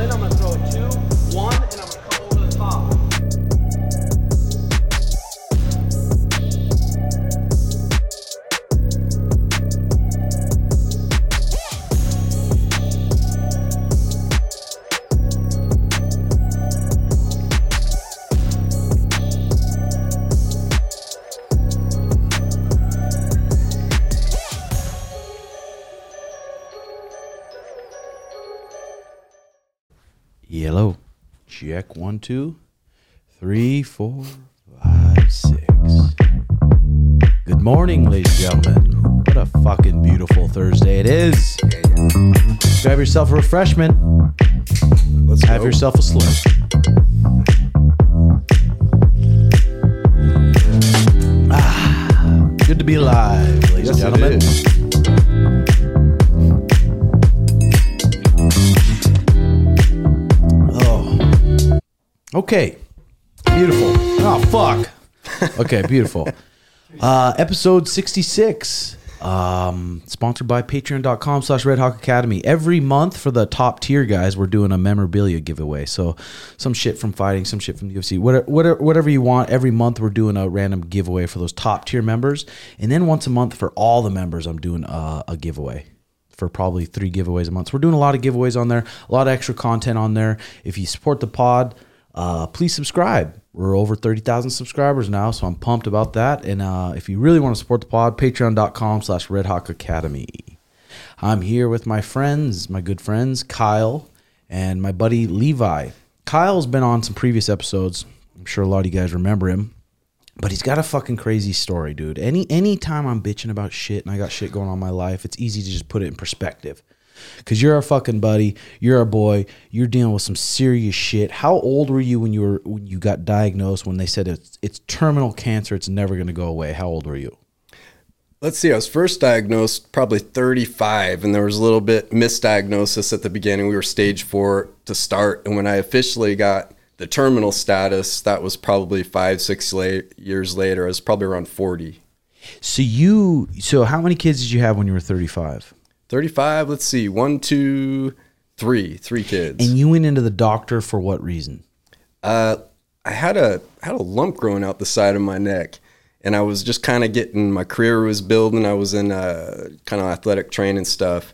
in, I'm gonna throw a two, one, and I'm Check one, two, three, four, five, six. Good morning, ladies and gentlemen. What a fucking beautiful Thursday it is. Grab yourself a refreshment. Let's Have go. yourself a slurp. Ah, good to be alive, ladies Yes, and gentlemen. Okay. Beautiful. Oh fuck. Okay, beautiful. Uh episode 66. Um sponsored by patreon.com slash Red Hawk Academy. Every month for the top tier guys, we're doing a memorabilia giveaway. So some shit from fighting, some shit from the UFC, whatever, whatever, whatever you want. Every month we're doing a random giveaway for those top tier members. And then once a month for all the members, I'm doing a, a giveaway for probably three giveaways a month. So we're doing a lot of giveaways on there, a lot of extra content on there. If you support the pod, uh, please subscribe. We're over 30,000 subscribers now, so I'm pumped about that. And uh, if you really want to support the pod, patreon.com slash Red Hawk Academy. I'm here with my friends, my good friends, Kyle and my buddy Levi. Kyle's been on some previous episodes. I'm sure a lot of you guys remember him. But he's got a fucking crazy story, dude. Any anytime I'm bitching about shit and I got shit going on in my life, it's easy to just put it in perspective. Cause you're a fucking buddy, you're a boy, you're dealing with some serious shit. How old were you when you were when you got diagnosed when they said it's it's terminal cancer, it's never gonna go away? How old were you? Let's see. I was first diagnosed probably 35, and there was a little bit misdiagnosis at the beginning. We were stage four to start, and when I officially got the terminal status, that was probably five, six years later. I was probably around 40. So you so how many kids did you have when you were 35? 35. Let's see. One, two, three. Three kids. And you went into the doctor for what reason? Uh, I had a had a lump growing out the side of my neck, and I was just kind of getting my career was building. I was in uh, kind of athletic training stuff,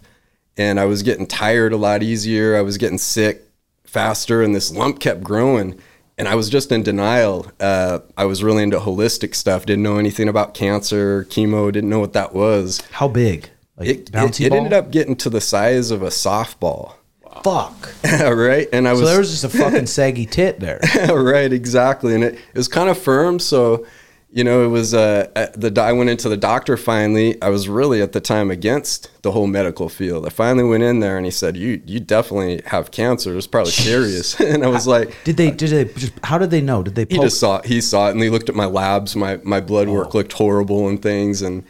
and I was getting tired a lot easier. I was getting sick faster, and this lump kept growing. And I was just in denial. Uh, I was really into holistic stuff. Didn't know anything about cancer, chemo. Didn't know what that was. How big? Like It, it, bouncy it ball? ended up getting to the size of a softball, fuck. right? And I was. So there was just a fucking saggy tit there. right, exactly. And it, it was kind of firm. So, you know, it was uh, the I went into the doctor finally. I was really at the time against the whole medical field. I finally went in there and he said, "You you definitely have cancer. It's probably serious." and I was like, Did they? Did they? Just, how did they know? Did they? he just saw it. He saw it, and he looked at my labs. My my blood work looked horrible and things, and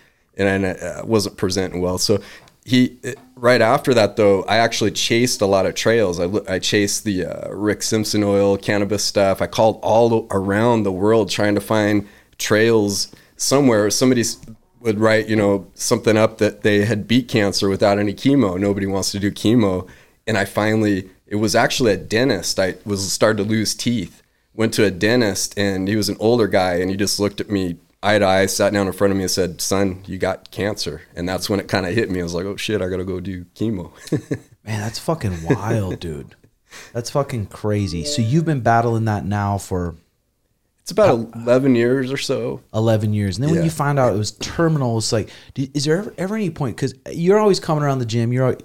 and I uh, wasn't presenting well. So he right after that though, I actually chased a lot of trails. I I chased the uh, Rick Simpson oil cannabis stuff. I called all around the world trying to find trails somewhere. Somebody would write you know something up that they had beat cancer without any chemo. Nobody wants to do chemo, and I finally. It was actually a dentist. I was started to lose teeth went to a dentist and he was an older guy and he just looked at me eye to eye, sat down in front of me and said, Son, you got cancer. And that's when it kind of hit me. I was like, Oh shit, I got to go do chemo. Man, that's fucking wild, dude. That's fucking crazy. So you've been battling that now for it's about 11 years or so. 11 years. And then when you find out it was terminal, it's like, is there ever, ever any point? Because you're always coming around the gym. You're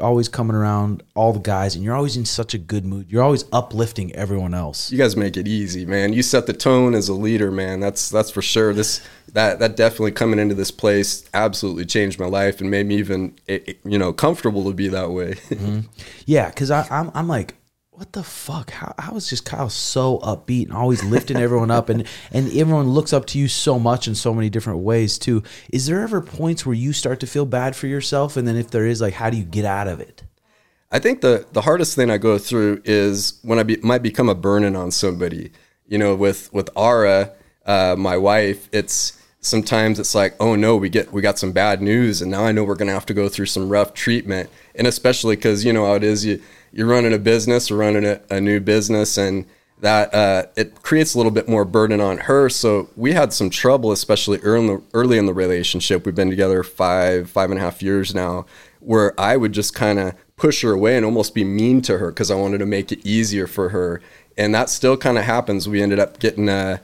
always coming around all the guys, and you're always in such a good mood. You're always uplifting everyone else. You guys make it easy, man. You set the tone as a leader, man. That's that's for sure. This that that definitely coming into this place absolutely changed my life and made me even eh, eh, you know comfortable to be that way. Yeah, because I'm, I'm like, what the fuck? How, how is just Kyle so upbeat and always lifting everyone up, and and everyone looks up to you so much in so many different ways too? Is there ever points where you start to feel bad for yourself, and then if there is, like, how do you get out of it? I think the the hardest thing I go through is when I be, might become a burden on somebody. You know, with with Ara, uh, my wife, it's sometimes it's like, oh no, we get we got some bad news, and now I know we're gonna have to go through some rough treatment, and especially because you know how it is, you you're running a business or running a, a new business, and that uh, it creates a little bit more burden on her. So we had some trouble, especially early in the, early in the relationship. We've been together five five and a half years now, where I would just kind of push her away and almost be mean to her because I wanted to make it easier for her, and that still kind of happens. We ended up getting a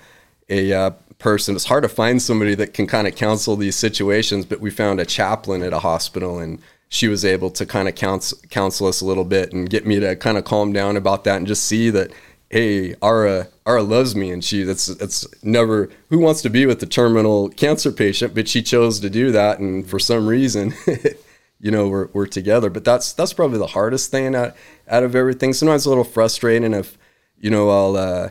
a uh, person. It's hard to find somebody that can kind of counsel these situations, but we found a chaplain at a hospital and she was able to kind of counsel, counsel us a little bit and get me to kind of calm down about that and just see that hey Ara Ara loves me and she that's that's never who wants to be with the terminal cancer patient? But she chose to do that and for some reason you know we're, we're together. But that's that's probably the hardest thing out, out of everything. Sometimes a little frustrating if you know I'll uh,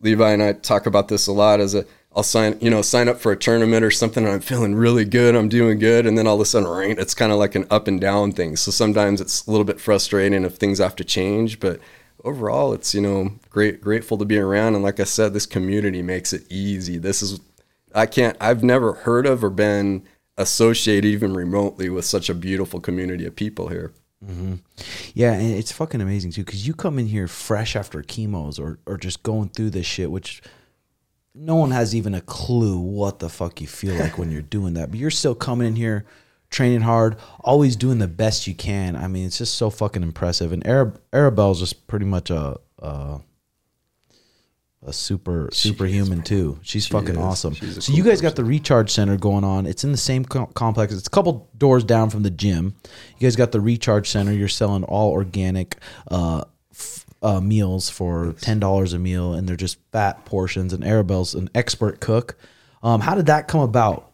Levi and I talk about this a lot as a I'll sign, you know, sign up for a tournament or something and I'm feeling really good, I'm doing good, and then all of a sudden rain, it's kind of like an up and down thing. So sometimes it's a little bit frustrating if things have to change, but overall it's, you know, great grateful to be around and like I said, this community makes it easy. This is I can't I've never heard of or been associated even remotely with such a beautiful community of people here. Mm-hmm. Yeah, and it's fucking amazing too because you come in here fresh after chemos or or just going through this shit, which no one has even a clue what the fuck you feel like when you're doing that. But you're still coming in here, training hard, always doing the best you can. I mean, it's just so fucking impressive. And Arab Arabelle's just pretty much a a, a super superhuman too. She's fucking is. awesome. She's So cool you guys got the recharge center going on. It's in the same co- complex. It's a couple doors down from the gym. You guys got the recharge center. You're selling all organic uh, uh, meals for ten dollars a meal, and they're just fat portions. And Arabelle's an expert cook. Um, how did that come about?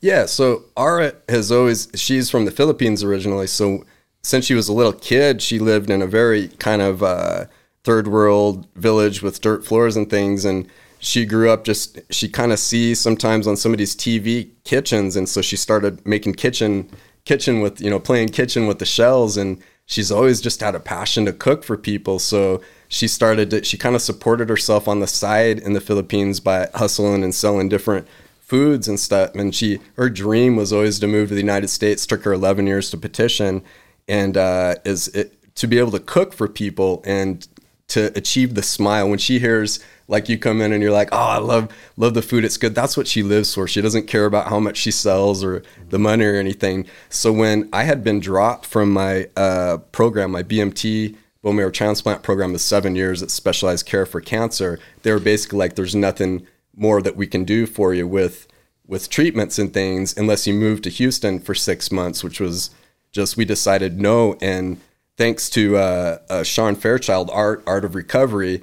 Yeah, so Ara has always she's from the Philippines originally. So since she was a little kid, she lived in a very kind of uh, third world village with dirt floors and things, and she grew up just she kind of sees sometimes on somebody's TV kitchens, and so she started making kitchen kitchen with you know playing kitchen with the shells, and she's always just had a passion to cook for people. So she started to, she kind of supported herself on the side in the Philippines by hustling and selling different foods and stuff. And she, her dream was always to move to the United States. Took her 11 years to petition, and uh, is it, to be able to cook for people and to achieve the smile when she hears like you come in and you're like, oh, I love love the food. It's good. That's what she lives for. She doesn't care about how much she sells or the money or anything. So when I had been dropped from my uh, program, my BMT bone marrow transplant program of seven years at specialized care for cancer, they were basically like, there's nothing more that we can do for you with with treatments and things unless you move to Houston for six months, which was just we decided no. And thanks to uh, uh, Sean Fairchild, Art Art of Recovery,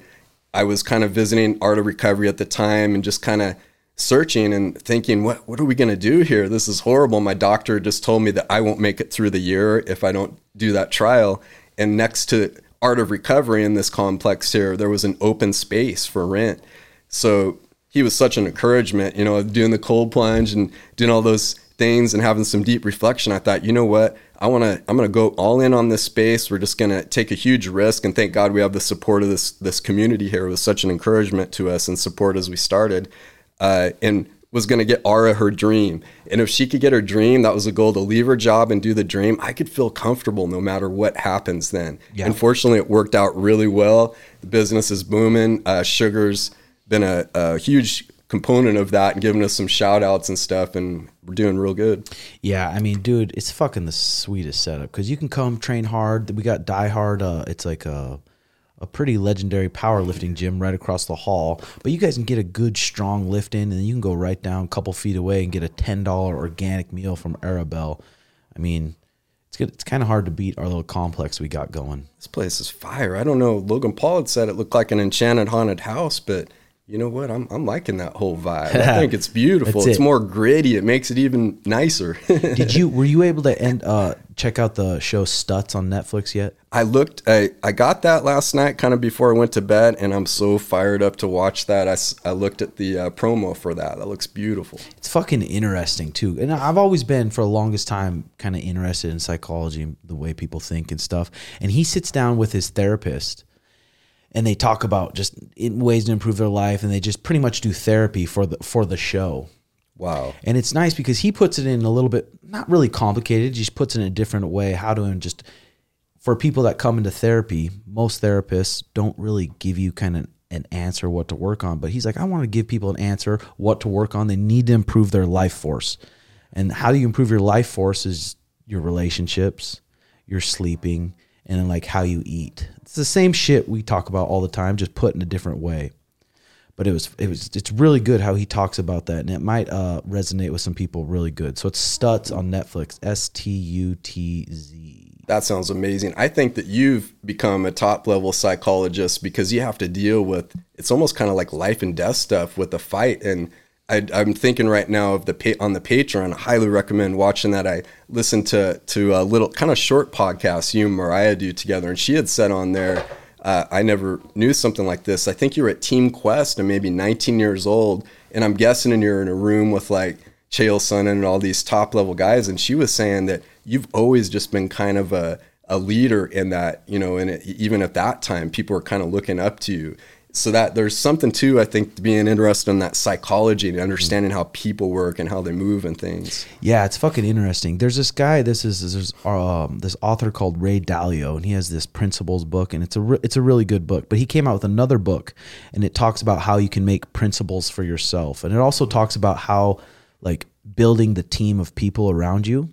I was kind of visiting Art of Recovery at the time and just kind of searching and thinking, what what are we gonna do here? This is horrible. My doctor just told me that I won't make it through the year if I don't do that trial. And next to Art of Recovery in this complex here, there was an open space for rent. So he was such an encouragement, you know, doing the cold plunge and doing all those things and having some deep reflection. I thought, you know what? I want to, I'm going to go all in on this space. We're just going to take a huge risk. And thank God we have the support of this, this community here. It was such an encouragement to us and support as we started. Uh, and was going to get Ara her dream. And if she could get her dream, that was a goal to leave her job and do the dream. I could feel comfortable no matter what happens then. Yeah. Unfortunately, it worked out really well. The business is booming. Uh, Suga's been a, a huge component of that and giving us some shout outs and stuff. And we're doing real good. Yeah, I mean, dude, it's fucking the sweetest setup because you can come train hard. We got Die Hard. Uh, it's like a a pretty legendary powerlifting gym right across the hall. But you guys can get a good strong lift in, and you can go right down a couple feet away and get a ten dollar organic meal from Arabelle. I mean, it's good. It's kind of hard to beat our little complex we got going. This place is fire. I don't know. Logan Paul had said it looked like an enchanted haunted house, but you know what? I'm, I'm liking that whole vibe. I think it's beautiful. That's it's it. more gritty. It makes it even nicer. Did you were you able to end uh check out the show Stutz on Netflix yet? I looked, I, I got that last night kind of before I went to bed, and I'm so fired up to watch that. I, I looked at the uh, promo for that. That looks beautiful. It's fucking interesting too. And I've always been for the longest time kind of interested in psychology, the way people think and stuff. And he sits down with his therapist and they talk about just in ways to improve their life and they just pretty much do therapy for the for the show. Wow. And it's nice because he puts it in a little bit not really complicated, just puts it in a different way how to just for people that come into therapy, most therapists don't really give you kind of an answer what to work on. But he's like, I want to give people an answer what to work on. They need to improve their life force. And how do you improve your life force is your relationships, your sleeping, and then like how you eat. It's the same shit we talk about all the time, just put in a different way. But it was it was it's really good how he talks about that, and it might uh, resonate with some people really good. So it's Stutz on Netflix, S T U T Z. That sounds amazing. I think that you've become a top level psychologist because you have to deal with it's almost kind of like life and death stuff with the fight. And I, I'm thinking right now of the on the Patreon. I highly recommend watching that. I listened to to a little kind of short podcast you and Mariah do together, and she had said on there. Uh, I never knew something like this. I think you were at Team Quest and maybe 19 years old, and I'm guessing and you're in a room with like Chael Sonnen and all these top level guys, and she was saying that you've always just been kind of a, a leader in that, you know, and even at that time, people were kind of looking up to you. So that there's something too, I think, being interested in that psychology and understanding how people work and how they move and things. Yeah, it's fucking interesting. There's this guy. This is there's um, this author called Ray Dalio, and he has this principles book, and it's a re- it's a really good book. But he came out with another book, and it talks about how you can make principles for yourself, and it also talks about how like building the team of people around you,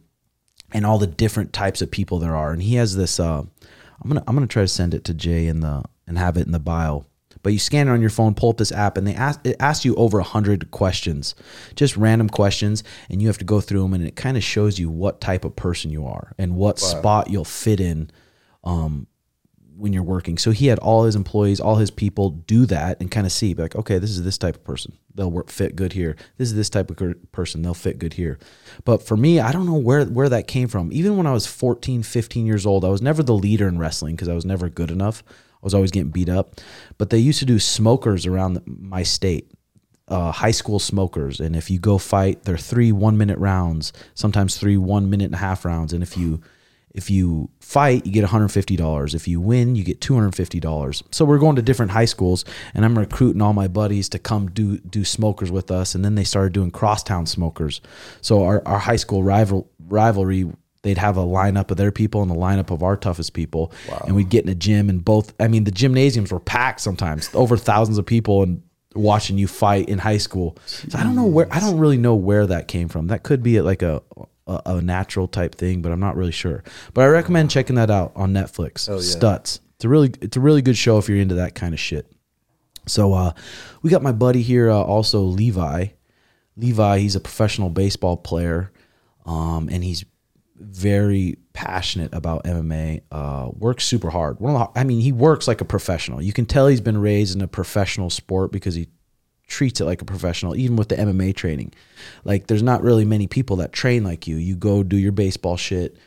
and all the different types of people there are. And he has this. Uh, I'm gonna I'm gonna try to send it to Jay in the and have it in the bio. But you scan it on your phone, pull up this app, and they ask it asks you over a hundred questions, just random questions, and you have to go through them, and it kind of shows you what type of person you are and what spot you'll fit in um, when you're working. So he had all his employees, all his people do that and kind of see, be like, okay, this is this type of person. They'll work fit good here. This is this type of person. They'll fit good here. But for me, I don't know where where that came from. Even when I was 14, 15 years old, I was never the leader in wrestling because I was never good enough. I was always getting beat up. But they used to do smokers around my state. Uh, high school smokers, and if you go fight, they're three one minute rounds, sometimes three one minute and a half rounds, and if you if you fight, you get $150. If you win, you get $250. So we're going to different high schools and I'm recruiting all my buddies to come do do smokers with us and then they started doing crosstown smokers. So our, our high school rival rivalry they'd have a lineup of their people and a lineup of our toughest people and we'd get in a gym and both I mean the gymnasiums were packed sometimes over thousands of people and watching you fight in high school. So I don't know where I don't really know where that came from. That could be like a a, a natural type thing, but I'm not really sure. But I recommend checking that out on Netflix. yeah. Stutz. It's a really it's a really good show if you're into that kind of shit. So uh, we got my buddy here, uh, also Levi. Levi, he's a professional baseball player, um, and he's very passionate about MMA. Uh, works super hard. One of the, I mean, he works like a professional. You can tell he's been raised in a professional sport because he treats it like a professional, even with the MMA training. Like, there's not really many people that train like you. You go do your baseball shit,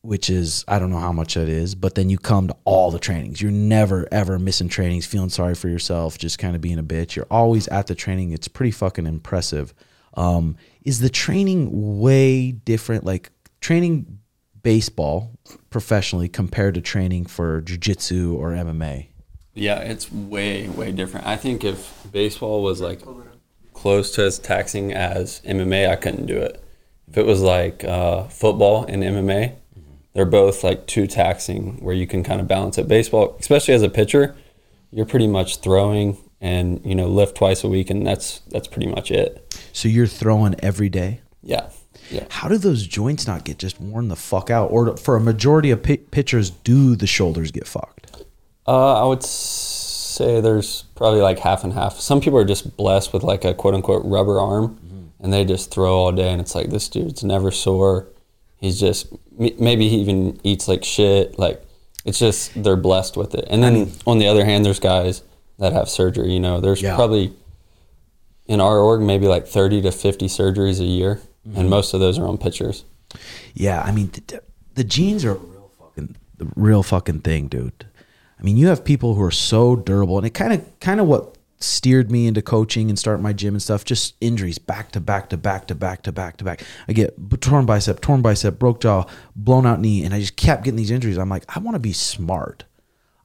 which is, I don't know how much that is, but then you come to all the trainings. You're never, ever missing trainings, feeling sorry for yourself, just kind of being a bitch. You're always at the training. It's pretty fucking impressive. Um, is the training way different? Like, training baseball professionally compared to training for jiu-jitsu or MMA? Yeah, it's way, way different. I think if baseball was like close to as taxing as MMA, I couldn't do it. If it was like uh, football and MMA, they're both like too taxing where you can kind of balance it. Baseball, especially as a pitcher, you're pretty much throwing and you know lift twice a week, and that's that's pretty much it. So you're throwing every day? Yeah, yeah. How do those joints not get just worn the fuck out? Or for a majority of pi- pitchers, do the shoulders get fucked? Uh, I would say there's probably like half and half. Some people are just blessed with like a quote unquote rubber arm, and they just throw all day, and it's like this dude's never sore. He's just m- maybe he even eats like shit. Like it's just they're blessed with it. And then on the other hand, there's guys that have surgery. You know, there's Yeah. probably in our org maybe like 30 to 50 surgeries a year, and mm-hmm. most of those are on pitchers. Yeah, I mean, the, the genes are a real fucking, the real fucking thing, dude. I mean, you have people who are so durable, and it kind of, kind of what steered me into coaching and start my gym and stuff. Just injuries, back to back to back to back to back to back. I get torn bicep, torn bicep, broke jaw, blown out knee, and I just kept getting these injuries. I'm like, I want to be smart.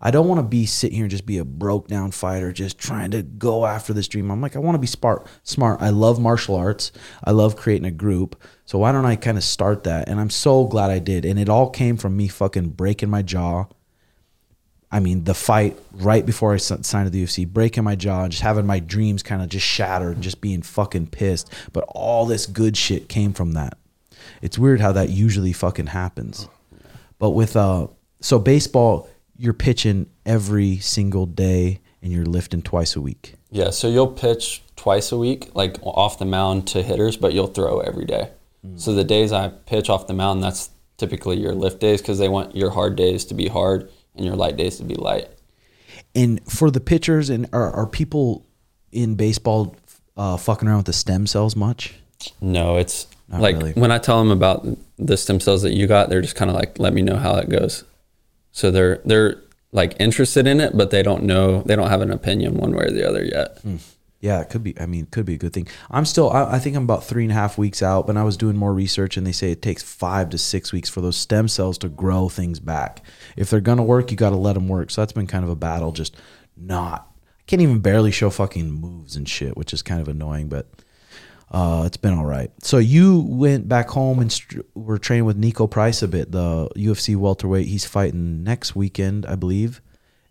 I don't want to be sitting here and just be a broke down fighter, just trying to go after this dream. I'm like, I want to be smart. Smart. I love martial arts. I love creating a group. So why don't I kind of start that? And I'm so glad I did. And it all came from me fucking breaking my jaw. I mean, the fight right before I signed to the UFC, breaking my jaw, and just having my dreams kind of just shattered, and just being fucking pissed. But all this good shit came from that. It's weird how that usually fucking happens. But with uh, so baseball, you're pitching every single day, and you're lifting twice a week. Yeah, so you'll pitch twice a week, like off the mound to hitters, but you'll throw every day. So the days I pitch off the mound, that's typically your lift days because they want your hard days to be hard and your light days to be light. And for the pitchers, and are, are people in baseball uh, fucking around with the stem cells much? No, it's Not like really. when I tell them about the stem cells that you got, they're just kind of like, let me know how it goes. So they're they're like interested in it, but they don't know, they don't have an opinion one way or the other yet. Hmm. Yeah, it could be. I mean, it could be a good thing. I'm still. I, I think I'm about three and a half weeks out, but I was doing more research, and they say it takes five to six weeks for those stem cells to grow things back. If they're gonna work, you got to let them work. So that's been kind of a battle. Just not. I can't even barely show fucking moves and shit, which is kind of annoying, but. Uh, it's been all right. So you went back home and str- were training with Niko Price a bit, the UFC welterweight. He's fighting next weekend, I believe,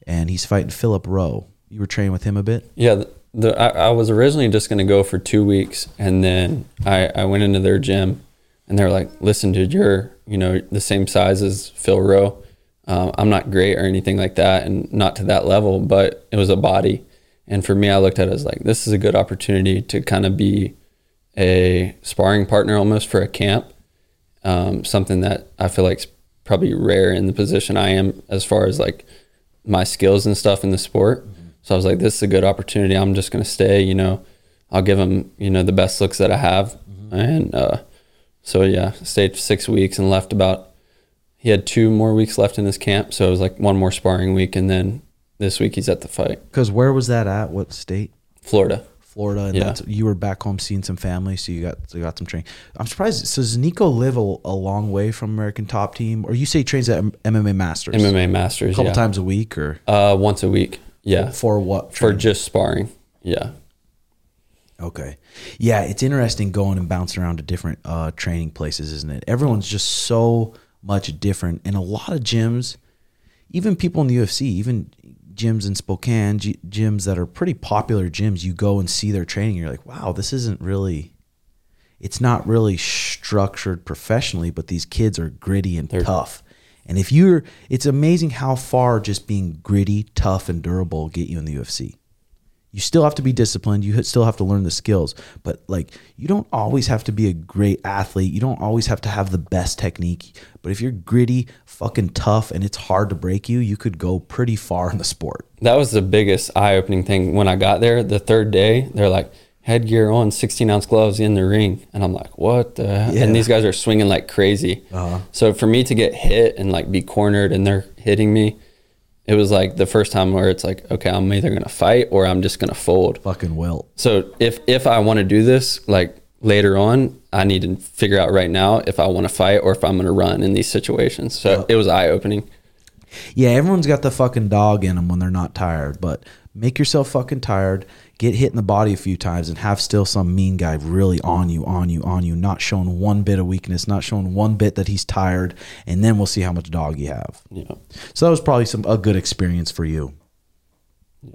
and he's fighting Philip Rowe. You were training with him a bit. Yeah, the, the, I, I was originally just going to go for two weeks, and then I, I went into their gym, and they were like, "Listen, dude, you're you know the same size as Phil Rowe. Um, I'm not great or anything like that, and not to that level, but it was a body. And for me, I looked at it as like this is a good opportunity to kind of be a sparring partner almost for a camp. Um, something that I feel like is probably rare in the position I am as far as like my skills and stuff in the sport. So I was like, this is a good opportunity. I'm just going to stay, you know, I'll give him, you know, the best looks that I have. And uh, so, yeah, stayed six weeks and left about, he had two more weeks left in his camp. So it was like one more sparring week. And then this week he's at the fight, Because where was that at? What state? Florida. Florida. And Yeah. that's, you were back home seeing some family, so you got you got some training. I'm surprised. So does Niko live a, a long way from American Top Team, or you say he trains at M- MMA Masters? MMA Masters. a couple yeah. times a week, or Uh, once a week. Yeah. for what? For just sparring. Yeah. Okay. Yeah, it's interesting going and bouncing around to different uh, training places, isn't it? Everyone's just so much different. And a lot of gyms, even people in the UFC, even gyms in Spokane, g- gyms that are pretty popular gyms, you go and see their training. You're like, wow, this isn't really, it's not really structured professionally, but these kids are gritty and tough. And if you're, it's amazing how far just being gritty, tough, and durable get you in the UFC you still have to be disciplined you still have to learn the skills but like you don't always have to be a great athlete you don't always have to have the best technique but if you're gritty fucking tough and it's hard to break you you could go pretty far in the sport that was the biggest eye-opening thing when I got there. The third day, they're like headgear on, 16 ounce gloves in the ring, and I'm like, what the? Yeah. And these guys are swinging like crazy. Uh-huh. So for me to get hit and like be cornered and they're hitting me, it was like the first time where it's like, okay, I'm either gonna fight or I'm just gonna fold. fucking wilt So if if I want to do this like later on, I need to figure out right now if I want to fight or if I'm gonna run in these situations. So it was eye opening. yeah everyone's got the fucking dog in them when they're not tired but make yourself fucking tired get hit in the body a few times and have still some mean guy really on you on you on you not showing one bit of weakness not showing one bit that he's tired and then we'll see how much dog you have know. So that was probably some a good experience for you. Yeah.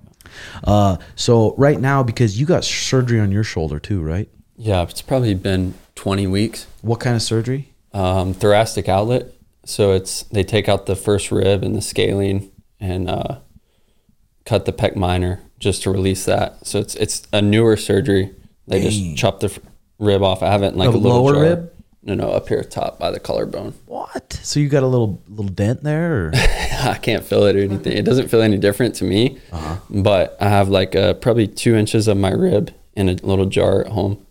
Uh, so right now, because you got surgery on your shoulder too, right? Yeah, it's probably been 20 weeks. What kind of surgery? um, thoracic outlet. So it's they take out the first rib and the scalene and uh, cut the pec minor just to release that. So it's it's a newer surgery. They Dang. just chop the rib off. I have it in like The a little lower jar. rib? No, no, up here top by the collarbone. What? So you got a little little dent there? Or? I can't feel it or anything. It doesn't feel any different to me. Uh-huh. But I have like uh, probably two inches of my rib in a little jar at home.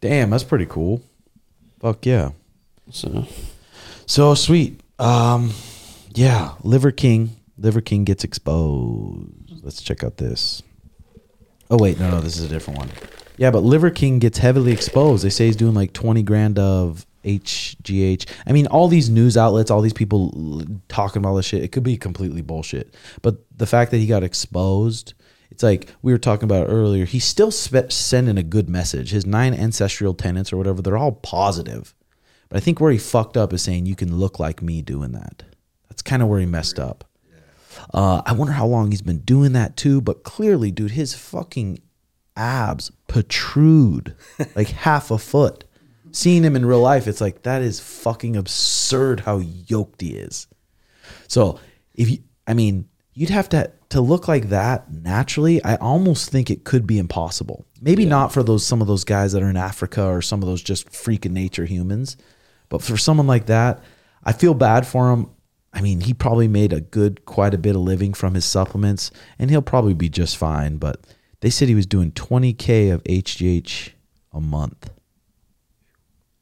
Damn, that's pretty cool. Fuck yeah. So So sweet. Um, yeah, Liver King. Liver King gets exposed. Let's check out this. Oh wait, no, no, this is a different one. Yeah, but Liver King gets heavily exposed. They say he's doing like twenty grand of HGH. I mean, all these news outlets, all these people talking about this shit, it could be completely bullshit. But the fact that he got exposed, it's like we were talking about earlier. He's still spe- sending a good message. His nine ancestral tenants or whatever, they're all positive. But I think where he fucked up is saying you can look like me doing that. That's kind of where he messed up. Uh, I wonder how long he's been doing that too. But clearly, dude, his fucking abs protrude like half a foot. Seeing him in real life, it's like that is fucking absurd how yoked he is. So if you, I mean, you'd have to to look like that naturally. I almost think it could be impossible. Maybe not for those some of those guys that are in Africa or some of those just freak of nature humans, but for someone like that, I feel bad for him. I mean, he probably made a good, quite a bit of living from his supplements, and he'll probably be just fine. But they said he was doing 20k of HGH a month.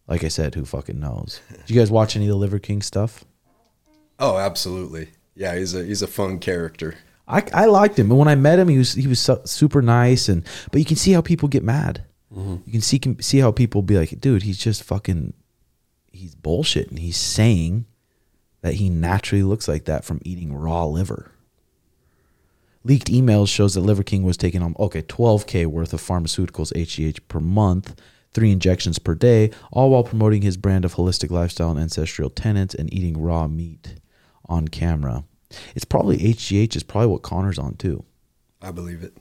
Like I said, who fucking knows? Did you guys watch any of the Liver King stuff? Oh, absolutely. Yeah, he's a he's a fun character. I, I liked him, and when I met him, he was he was su- super nice, and but you can see how people get mad. Mm-hmm. You can see can see how people be like, dude, he's just fucking, he's bullshit, and he's saying that he naturally looks like that from eating raw liver. Leaked emails shows that Liver King was taking on okay 12k worth of pharmaceuticals HGH per month, three injections per day, all while promoting his brand of holistic lifestyle and ancestral tenets and eating raw meat on camera. It's probably HGH is probably what Conor's on too. I believe it.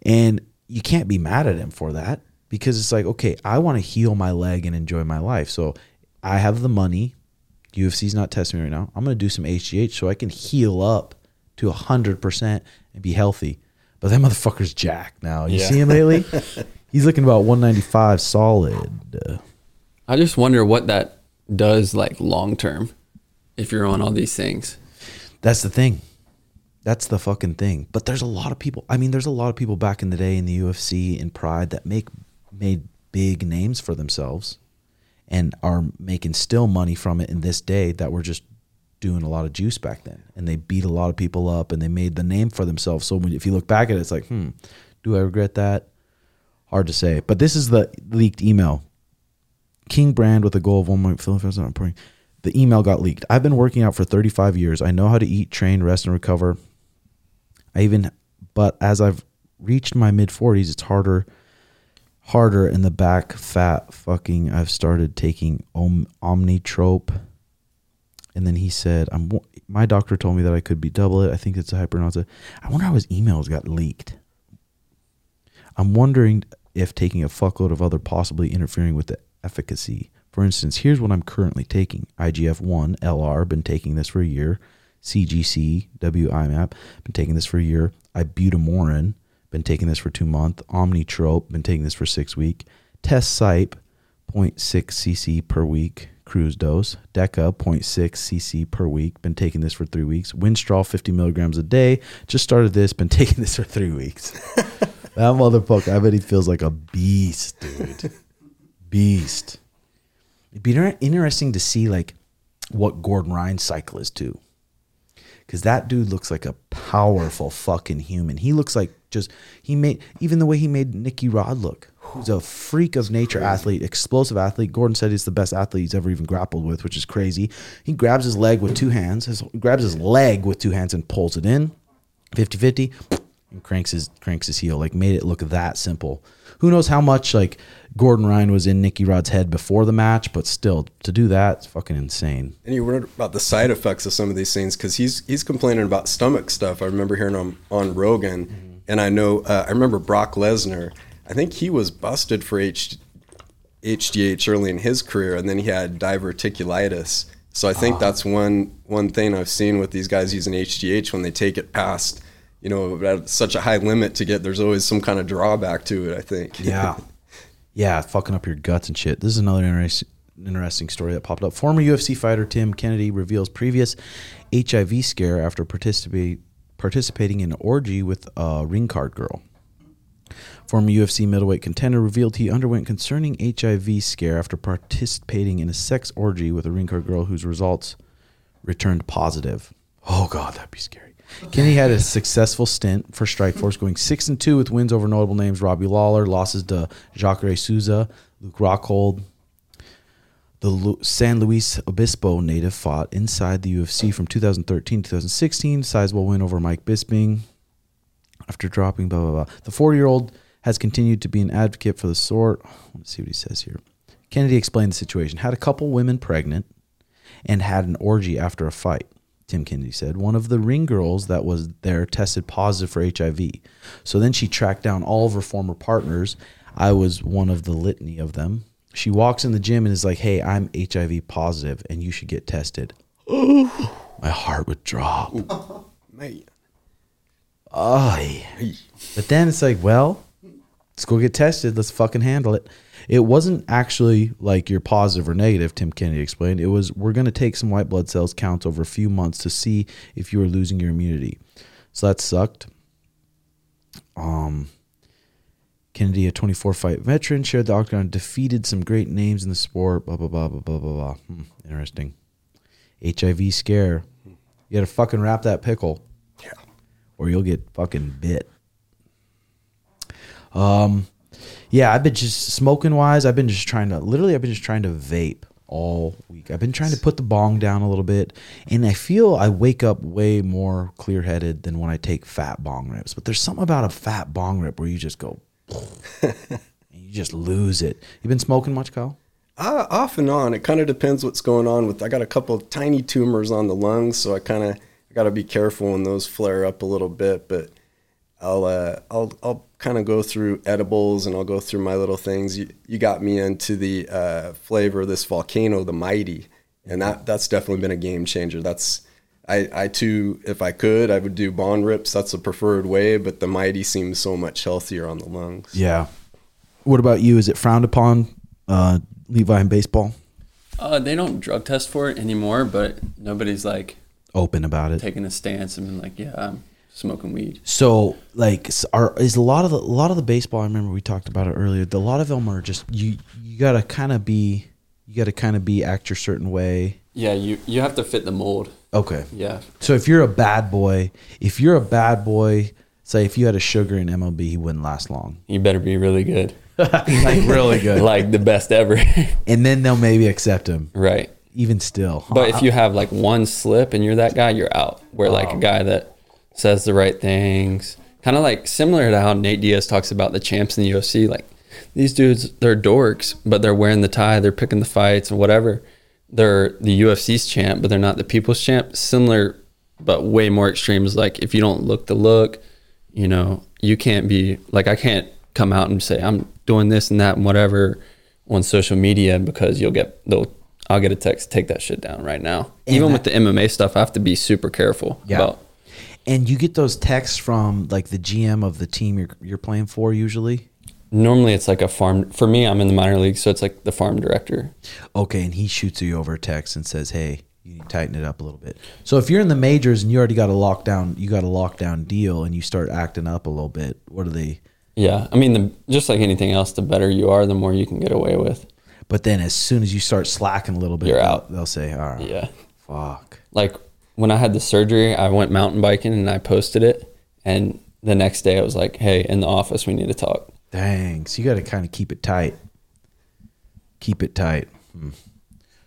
And you can't be mad at him for that because it's like, okay, I want to heal my leg and enjoy my life. So I have the money. UFC's not testing me right now. I'm going to do some HGH so I can heal up to 100% and be healthy. But that motherfucker's jacked now. You Yeah. see him lately? He's looking about 195 solid. Uh, I just wonder what that does like long term if you're on all these things. That's the thing. That's the fucking thing. But there's a lot of people. I mean, there's a lot of people back in the day in the UFC and Pride that make made big names for themselves and are making still money from it in this day that were just doing a lot of juice back then. And they beat a lot of people up and they made the name for themselves. So when, if you look back at it, it's like, hmm, do I regret that? Hard to say. But this is the leaked email. King brand with a goal of one point. The email got leaked. I've been working out for 35 years. I know how to eat, train, rest, and recover. I even, but as I've reached my mid 40s, it's harder, harder in the back. Fat fucking. I've started taking om, Omnitrope, and then he said, "I'm." My doctor told me that I could be double it. I think it's a hypernausea. I wonder how his emails got leaked. I'm wondering if taking a fuckload of other possibly interfering with the efficacy. For instance, here's what I'm currently taking IGF 1 LR, been taking this for a year. CGC WIMAP, been taking this for a year. Ibutamoren, been taking this for two months. Omnitrope, been taking this for six weeks. Test Cyp, 0.6 cc per week cruise dose. Deca, 0.6 cc per week, been taking this for three weeks. Winstrol, 50 milligrams a day. Just started this, been taking this for three weeks. that motherfucker, I bet he feels like a beast, dude. beast. It'd be interesting to see like what Gordon Ryan's cycle is too. Cause that dude looks like a powerful fucking human. He looks like just he made even the way he made Nicky Rod look. Who's a freak of nature athlete, explosive athlete. Gordon said he's the best athlete he's ever even grappled with, which is crazy. He grabs his leg with two hands, his, grabs his leg with two hands and pulls it in, 50-50, and cranks his cranks his heel. Like made it look that simple. Who knows how much like Gordon Ryan was in Nicky Rod's head before the match, but still to do that, it's fucking insane. And you word about the side effects of some of these things because he's he's complaining about stomach stuff. I remember hearing him on Rogan, and I know uh, I remember Brock Lesnar. I think he was busted for H, HGH early in his career, and then he had diverticulitis. So I think that's one one thing I've seen with these guys using HGH when they take it past, you know, at such a high limit to get. There's always some kind of drawback to it. I think. Yeah. Yeah, fucking up your guts and shit. This is another interesting interesting story that popped up. Former UFC fighter Tim Kennedy reveals previous HIV scare after participate, participating in an orgy with a ring card girl. Former UFC middleweight contender revealed he underwent concerning HIV scare after participating in a sex orgy with a ring card girl whose results returned positive. Oh god, that'd be scary. Kenny had a successful stint for Strikeforce, going six and two with wins over notable names Robbie Lawler, losses to Jacare Souza, Luke Rockhold. The Lu- San Luis Obispo native fought inside the UFC from 2013 to 2016. Sizable win over Mike Bisping after dropping blah blah blah. The 40 year old has continued to be an advocate for the sport. Let's see what he says here. Kennedy explained the situation. Had a couple women pregnant and had an orgy after a fight. Tim Kennedy said one of the ring girls that was there tested positive for HIV. So then she tracked down all of her former partners. I was one of the litany of them. She walks in the gym and is like, "Hey, I'm HIV positive, and you should get tested." My heart would drop. Man. Ay. But then it's like, well, let's go get tested. Let's fucking handle it. It wasn't actually like you're positive or negative, Tim Kennedy explained. It was we're going to take some white blood cells counts over a few months to see if you are losing your immunity. So that sucked. Um, Kennedy, a 24 fight veteran, shared the octagon, defeated some great names in the sport. Blah blah blah blah blah blah blah. Hmm, interesting. HIV scare. You got to fucking wrap that pickle Yeah. or you'll get fucking bit. Um, yeah, I've been just smoking wise. I've been just trying to literally. I've been just trying to vape all week. I've been trying to put the bong down a little bit, and I feel I wake up way more clear headed than when I take fat bong rips. But there's something about a fat bong rip where you just go, you just lose it. You been smoking much, Kyle? Uh, off and on. It kind of depends what's going on with. I got a couple of tiny tumors on the lungs, so I kind of got to be careful when those flare up a little bit. But I'll uh, I'll I'll kind of go through edibles and I'll go through my little things. You you got me into the uh, flavor of this volcano, the mighty, and that that's definitely been a game changer. That's I, I too, if I could, I would do bong rips. That's the preferred way, but the mighty seems so much healthier on the lungs. Yeah. What about you? Is it frowned upon, uh, Levi in baseball? Uh, they don't drug test for it anymore, but nobody's like Open about it. taking a stance and been like, yeah, I'm smoking weed. So like are is a lot of the a lot of the baseball I remember we talked about it earlier. A lot of them are just you you got to kind of be you got to kind of be act your certain way. Yeah, you you have to fit the mold. Okay. Yeah, So if you're a bad boy, if you're a bad boy, say if you had a sugar in MLB, he wouldn't last long. you better be really good, like really good. like the best ever. and then they'll maybe accept him. right. Even still. But if you have like one slip and you're that guy, you're out. Where like a oh. guy that says the right things, kind of like similar to how Nate Diaz talks about the champs in the UFC. Like these dudes, they're dorks, but they're wearing the tie, they're picking the fights or whatever. They're the UFC's champ, but they're not the people's champ. Similar, but way more extreme is like if you don't look the look, you know, you can't be like I can't come out and say I'm doing this and that and whatever on social media because you'll get they'll I'll get a text take that shit down right now. And Even that- with the MMA stuff, I have to be super careful Yeah. about. and you get those texts from like the GM of the team you're you're playing for usually. Normally, it's like a farm. For me, I'm in the minor league, so it's like the farm director. Okay, and he shoots you over a text and says, "Hey, you need to tighten it up a little bit." So if you're in the majors and you already got a lockdown, you got a lockdown deal, and you start acting up a little bit, what do they? Yeah, I mean, the, just like anything else, the better you are, the more you can get away with. But then as soon as you start slacking a little bit, You're out. They'll say, "All right, Yeah, fuck." like when I had the surgery, I went mountain biking and I posted it, and the next day I was like, "Hey, in the office, we need to talk." Dang. So you got to kind of keep it tight. Keep it tight. Hmm.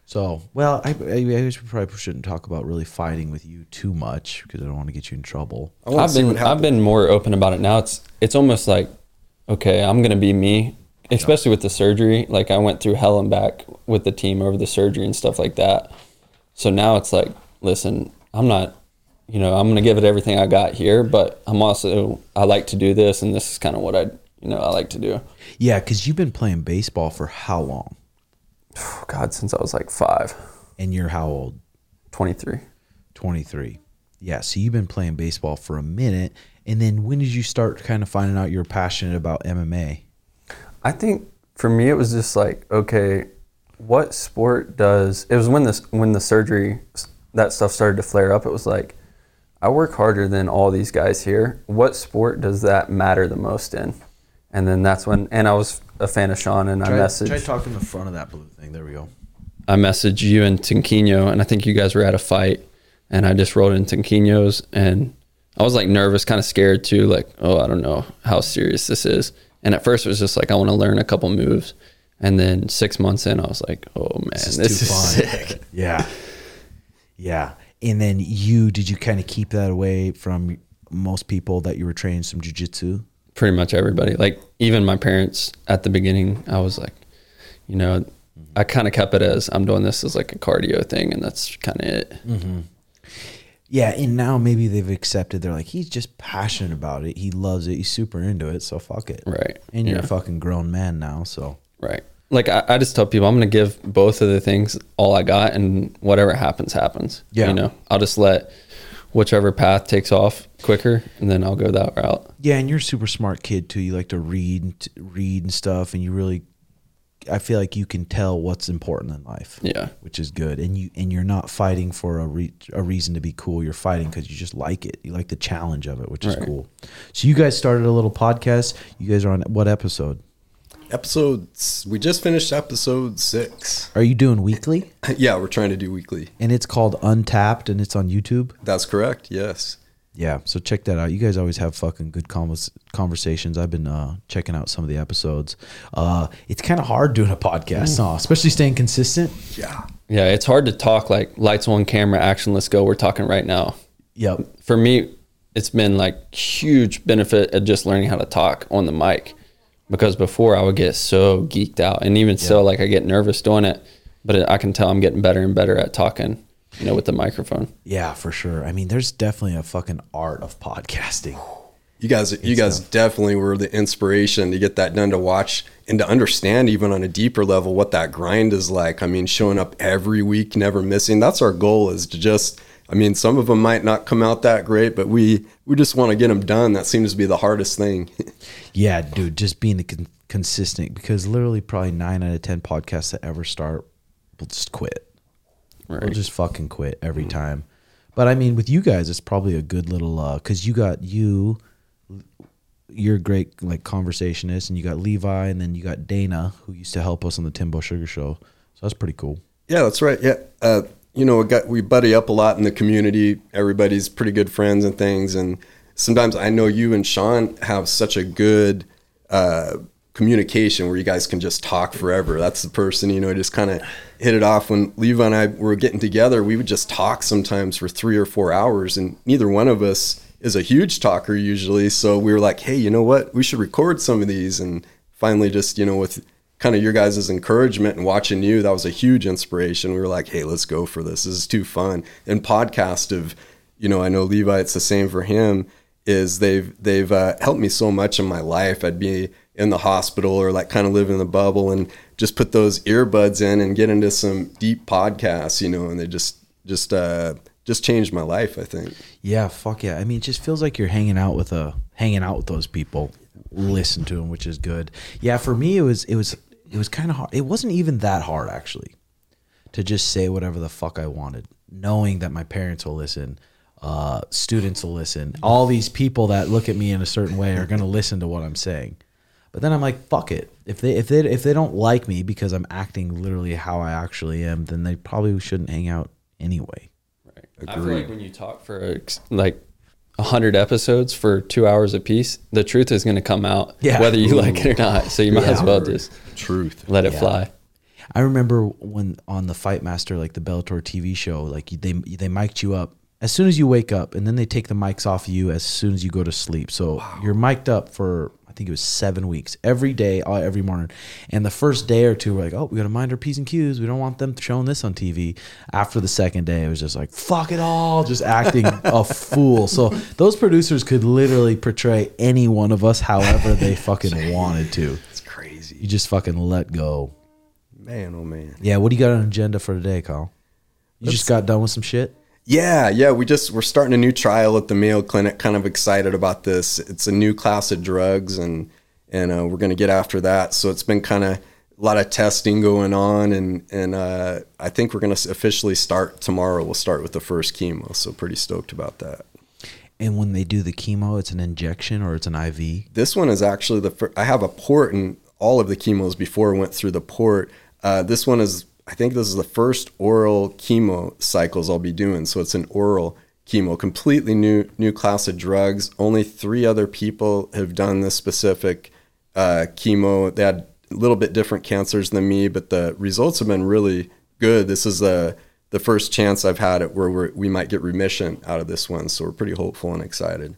So, well, I, I, I guess we probably shouldn't talk about really fighting with you too much because I don't want to get you in trouble. I want I've been I've been more open about it now. It's it's almost like okay, I'm gonna be me, especially with the surgery. Like I went through hell and back with the team over the surgery and stuff like that. So now it's like, listen, I'm not, you know, I'm gonna give it everything I got here, but I'm also I like to do this, and this is kind of what I, you know, I like to do. Yeah, because you've been playing baseball for how long? Oh, God, since I was like five, And you're how old? 23. 23. Yeah, so you've been playing baseball for a minute. And then when did you start kind of finding out you're passionate about MMA? I think for me it was just like, okay, what sport does it was when this when the surgery that stuff started to flare up, it was like I work harder than all these guys here. What sport does that matter the most in? And then that's when and I was a fan of Sean and I messaged talking the front of that blue thing. There we go. I messaged you and Tinquino, and I think you guys were at a fight, and I just rolled in Tinquino's, and I was like nervous, kind of scared too, like, oh, I don't know how serious this is. And at first, it was just like, I want to learn a couple moves. And then six months in, I was like, "Oh man, this, is is, too fun. sick." Yeah. Yeah. And then you, did you kind of keep that away from most people that you were training some jujitsu? Pretty much everybody, like even my parents at the beginning, I was like, you know, I kind of kept it as I'm doing this as like a cardio thing, and that's kind of it. Mm-hmm. Yeah. And now maybe they've accepted, they're like, he's just passionate about it. He loves it. He's super into it. So fuck it. Right. And you're Yeah. a fucking grown man now. So Right. Like I, I just tell people I'm gonna give both of the things all I got and whatever happens, happens. Yeah. You know, I'll just let whichever path takes off quicker and then I'll go that route. Yeah, and you're a super smart kid too. You like to read, and read and stuff, and you really, I feel like you can tell what's important in life. Yeah. which is good. And you and you're not fighting for a re- a reason to be cool. You're fighting because you just like it. You like the challenge of it, which is cool. So you guys started a little podcast. You guys are on what episode? Episodes. We just finished episode six. Are you doing weekly? yeah, we're trying to do weekly. And it's called Untapped, and it's on YouTube. That's correct. Yes. Yeah, so check that out. You guys always have fucking good convers- conversations. I've been uh, checking out some of the episodes. Uh, it's kind of hard doing a podcast, huh? especially staying consistent. Yeah. Yeah, it's hard to talk like lights on camera, action, let's go. We're talking right now. Yep. For me, it's been like huge benefit of just learning how to talk on the mic. Because before I would get so geeked out, and even still, like I get nervous doing it. But it, I can tell I'm getting better and better at talking, you know, with the microphone. Yeah, for sure. I mean, there's definitely a fucking art of podcasting. You guys, you guys uh, definitely were the inspiration to get that done to watch and to understand even on a deeper level what that grind is like. I mean, showing up every week, never missing. That's our goal is to just. I mean, some of them might not come out that great, but we we just want to get them done. That seems to be the hardest thing. Yeah, dude, just being con- consistent because literally probably nine out of ten podcasts that ever start will just quit. Right. We'll just fucking quit every time. But I mean, with you guys, it's probably a good little uh, because you got you, you're a great like conversationist, and you got Levi, and then you got Dana, who used to help us on the Timbo Sugar Show. So that's pretty cool. Yeah, that's right. Yeah, uh, you know, we got we buddy up a lot in the community. Everybody's pretty good friends and things. And sometimes I know you and Sean have such a good uh, communication where you guys can just talk forever. That's the person you know just kind of hit it off. When Levi and I were getting together, we would just talk sometimes for three or four hours, and neither one of us is a huge talker usually. So we were like, hey, you know what? We should record some of these. And finally, just you know, with kind of your guys' encouragement and watching you, that was a huge inspiration. We were like, hey, let's go for this. This is too fun. And podcast of, you know, I know Levi, it's the same for him. Is they've they've uh, helped me so much in my life. I'd be in the hospital or like kind of live in the bubble and just put those earbuds in and get into some deep podcasts, you know, and they just just uh, just changed my life. I think. Yeah, fuck yeah. I mean, it just feels like you're hanging out with a hanging out with those people. Listen to them, which is good. Yeah, for me, it was it was it was kind of hard. It wasn't even that hard actually, to just say whatever the fuck I wanted, knowing that my parents will listen, uh, students will listen, all these people that look at me in a certain way are gonna listen to what I'm saying. But then I'm like, fuck it. If they if they if they don't like me because I'm acting literally how I actually am, then they probably shouldn't hang out anyway. Right. I feel like when you talk for like a hundred episodes for two hours a piece, the truth is going to come out, Yeah. whether you like it or not. So you might Yeah. as well just Truth. let it Yeah. fly. I remember when on the Fight Master, like the Bellator TV show, like they they mic'd you up as soon as you wake up, and then they take the mics off you as soon as you go to sleep. So you're mic'd up for I think it was seven weeks every day, uh, every morning. And the first day or two, we're like, oh, we got to mind our p's and q's. We don't want them showing this on TV. After the second day, it was just like fuck it all, just acting a fool. So those producers could literally portray any one of us however they fucking wanted to. It's crazy, You just fucking let go. man. Oh man. Yeah, what do you got on agenda for today, Kyle? You just got done with some shit? Yeah, yeah. We just we're starting a new trial at the Mayo Clinic. Kind of excited about this. It's a new class of drugs, and and uh, we're going to get after that. So it's been kind of a lot of testing going on, and and uh, I think we're going to officially start tomorrow. We'll start with the first chemo. So pretty stoked about that. And when they do the chemo, it's an injection or it's an IV? This one is actually the fir- I have a port and all of the chemos before went through the port. Uh, this one is I think this is the first oral chemo cycles I'll be doing. So it's an oral chemo, completely new new class of drugs. Only three other people have done this specific uh, chemo. They had a little bit different cancers than me, but the results have been really good. This is the the first chance I've had it where we're, we might get remission out of this one, so we're pretty hopeful and excited.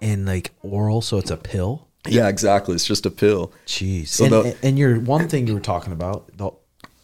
And like oral, so it's a pill. Yeah, exactly. It's just a pill. Jeez. So and, the- and your one thing you were talking about, the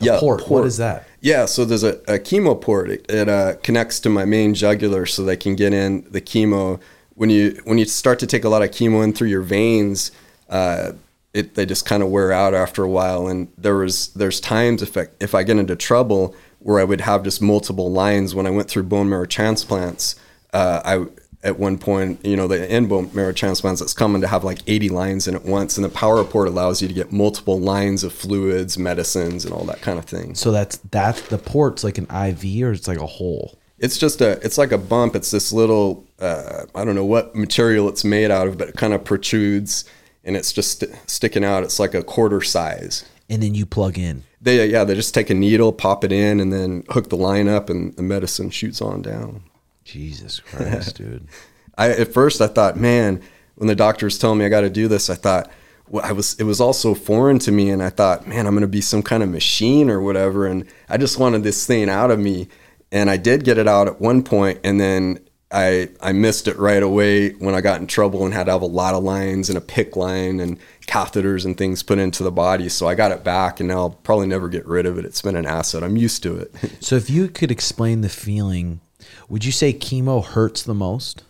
Yeah, port, What port. is that? Yeah, so there's a, a chemo port. It, it uh, connects to my main jugular, so they can get in the chemo. When you when you start to take a lot of chemo in through your veins, uh, it they just kind of wear out after a while. And there was there's times if I, if I get into trouble where I would have just multiple lines. When I went through bone marrow transplants, uh, I at one point, you know, the in bone marrow transplants, it's common to have like 80 lines in at once, and the power port allows you to get multiple lines of fluids, medicines, and all that kind of thing. So that's that's the port's like an IV or it's like a hole. It's just a, it's like a bump. It's this little, uh, I don't know what material it's made out of, but it kind of protrudes and it's just st- sticking out. It's like a quarter size. And then you plug in. They, yeah, they just take a needle, pop it in, and then hook the line up, and the medicine shoots on down. Jesus Christ, dude. I at first I thought, man, when the doctor was telling me I got to do this, I thought, well, I was it was all so foreign to me, and I thought, man, I'm gonna be some kind of machine or whatever, and I just wanted this thing out of me, and I did get it out at one point, and then I I missed it right away when I got in trouble and had to have a lot of lines and a PICC line and catheters and things put into the body, so I got it back, and now I'll probably never get rid of it. It's been an asset. I'm used to it. So if you could explain the feeling, would you say chemo hurts the most?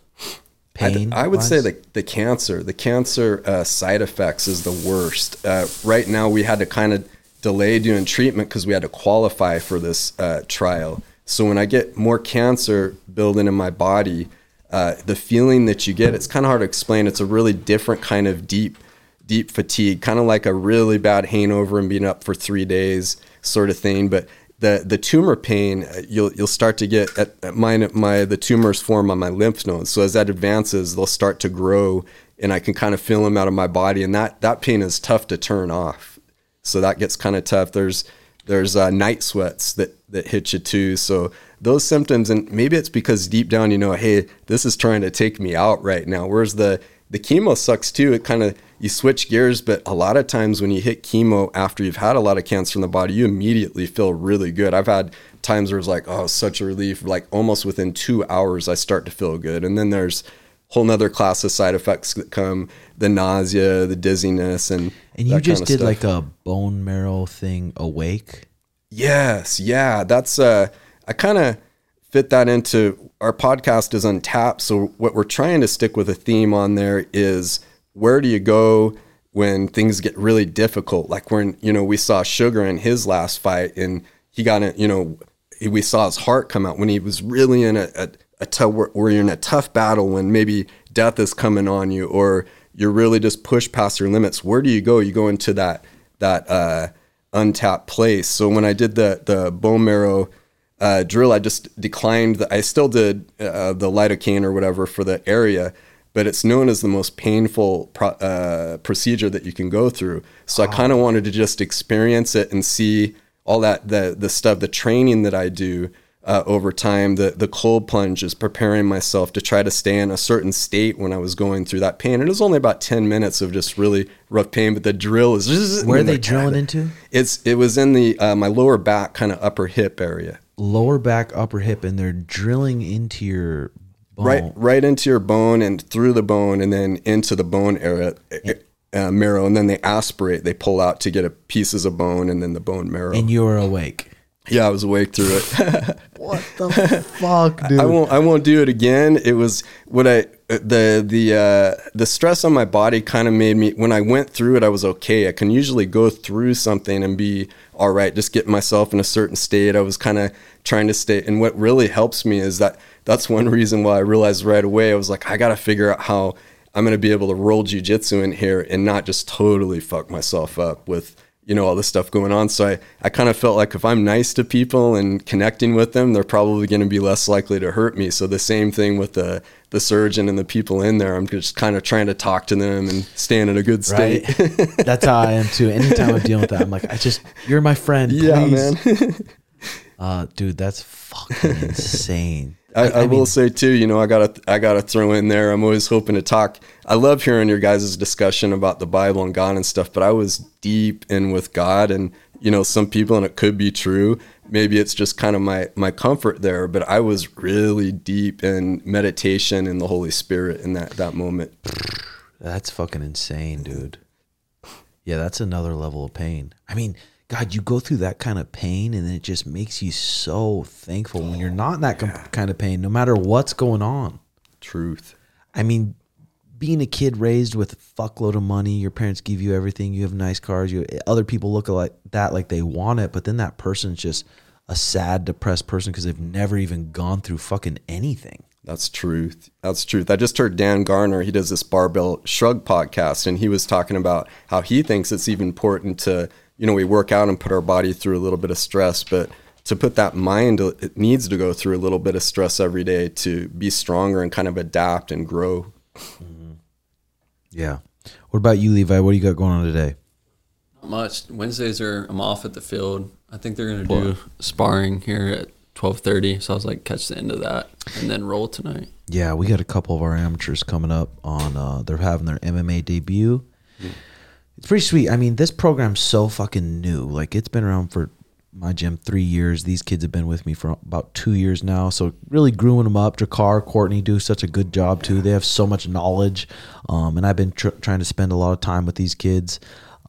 Pain. I would say the, the cancer, the cancer uh, side effects is the worst. Uh, right now, we had to kind of delay doing treatment because we had to qualify for this uh, trial. So when I get more cancer building in my body, uh, the feeling that you get, it's kind of hard to explain. It's a really different kind of deep, deep fatigue, kind of like a really bad hangover and being up for three days sort of thing. But the the tumor pain uh, you'll you'll start to get at, at my the tumors form on my lymph nodes. So as that advances they'll start to grow and I can kind of feel them out of my body. And that that pain is tough to turn off. So that gets kind of tough. There's there's uh, night sweats that that hit you too. So those symptoms and maybe it's because deep down you know hey this is trying to take me out right now. Whereas the the chemo sucks too. It kind of you switch gears but a lot of times when you hit chemo after you've had a lot of cancer in the body you immediately feel really good i've had times where it's like oh such a relief like almost within two hours i start to feel good and then there's whole nother class of side effects that come the nausea the dizziness and And you just did stuff. like a bone marrow thing awake. Yes, yeah, that's uh I kind of fit that into our podcast is untapped. So what we're trying to stick with a theme on there is where do you go when things get really difficult? Like when you know we saw Suga in his last fight and he got it, you know, we saw his heart come out when he was really in a, a, a tough where you're in a tough battle when maybe death is coming on you or you're really just pushed past your limits. Where do you go? You go into that that uh untapped place. So when I did the the bone marrow uh, drill, I just declined. The, I still did uh, the lidocaine or whatever for the area, but it's known as the most painful pro, uh, procedure that you can go through. So I kind of wanted to just experience it and see all that the the stuff, the training that I do. Uh, over time, the the cold plunge is preparing myself to try to stay in a certain state when I was going through that pain. And it was only about ten minutes of just really rough pain, but the drill is Where are they drilling into? it's it was in the uh, my lower back, kind of upper hip area, Lower back, upper hip, and they're drilling into your bone. right right into your bone and through the bone, and then into the bone area uh, marrow, and then they aspirate, they pull out to get a pieces of bone, and then the bone marrow. And you were awake. yeah, I was awake through it. What the fuck, dude? I won't. I won't do it again. It was what I the the uh, the stress on my body kind of made me. When I went through it, I was okay. I can usually go through something and be all right. Just get myself in a certain state. I was kind of trying to stay. And what really helps me is that that's one reason why I realized right away. I was like, I got to figure out how I'm going to be able to roll jujitsu in here and not just totally fuck myself up with you know all this stuff going on so i, I kind of felt like if i'm nice to people and connecting with them they're probably going to be less likely to hurt me so the same thing with the the surgeon and the people in there i'm just kind of trying to talk to them and stay in a good right? state That's how I am too. Anytime I'm dealing with that, I'm like, I just, you're my friend. yeah man Uh, dude, that's fucking insane. I, I, will say too, you know, I gotta I gotta throw in there. I'm always hoping to talk. I love hearing your guys' discussion about the Bible and God and stuff, but I was deep in with God and you know, some people and it could be true. Maybe it's just kind of my my comfort there, but I was really deep in meditation and the Holy Spirit in that that moment. That's fucking insane, dude. Yeah, that's another level of pain. I mean, God, you go through that kind of pain and it just makes you so thankful when you're oh, not in that com- kind of pain, no matter what's going on. Truth. I mean, being a kid raised with a fuckload of money, your parents give you everything, you have nice cars, you other people look like that like they want it, but then that person's just a sad, depressed person because they've never even gone through fucking anything. That's truth. That's truth. I just heard Dan Garner, he does this barbell shrug podcast, and he was talking about how he thinks it's even important to, you know, we work out and put our body through a little bit of stress, but to put that mind, it needs to go through a little bit of stress every day to be stronger and kind of adapt and grow. Yeah. What about you, Levi? What do you got going on today? Not much. Wednesdays are I'm off at the field. I think they're gonna do sparring here at twelve thirty. So I was like, catch the end of that and then roll tonight. Yeah, we got a couple of our amateurs coming up on. Uh, they're having their MMA debut. It's pretty sweet. I mean, this program's so fucking new. Like it's been around for my gym three years. These kids have been with me for about two years now. So really growing them up. Jakar, Courtney do such a good job too. They have so much knowledge, um, and I've been tr- trying to spend a lot of time with these kids.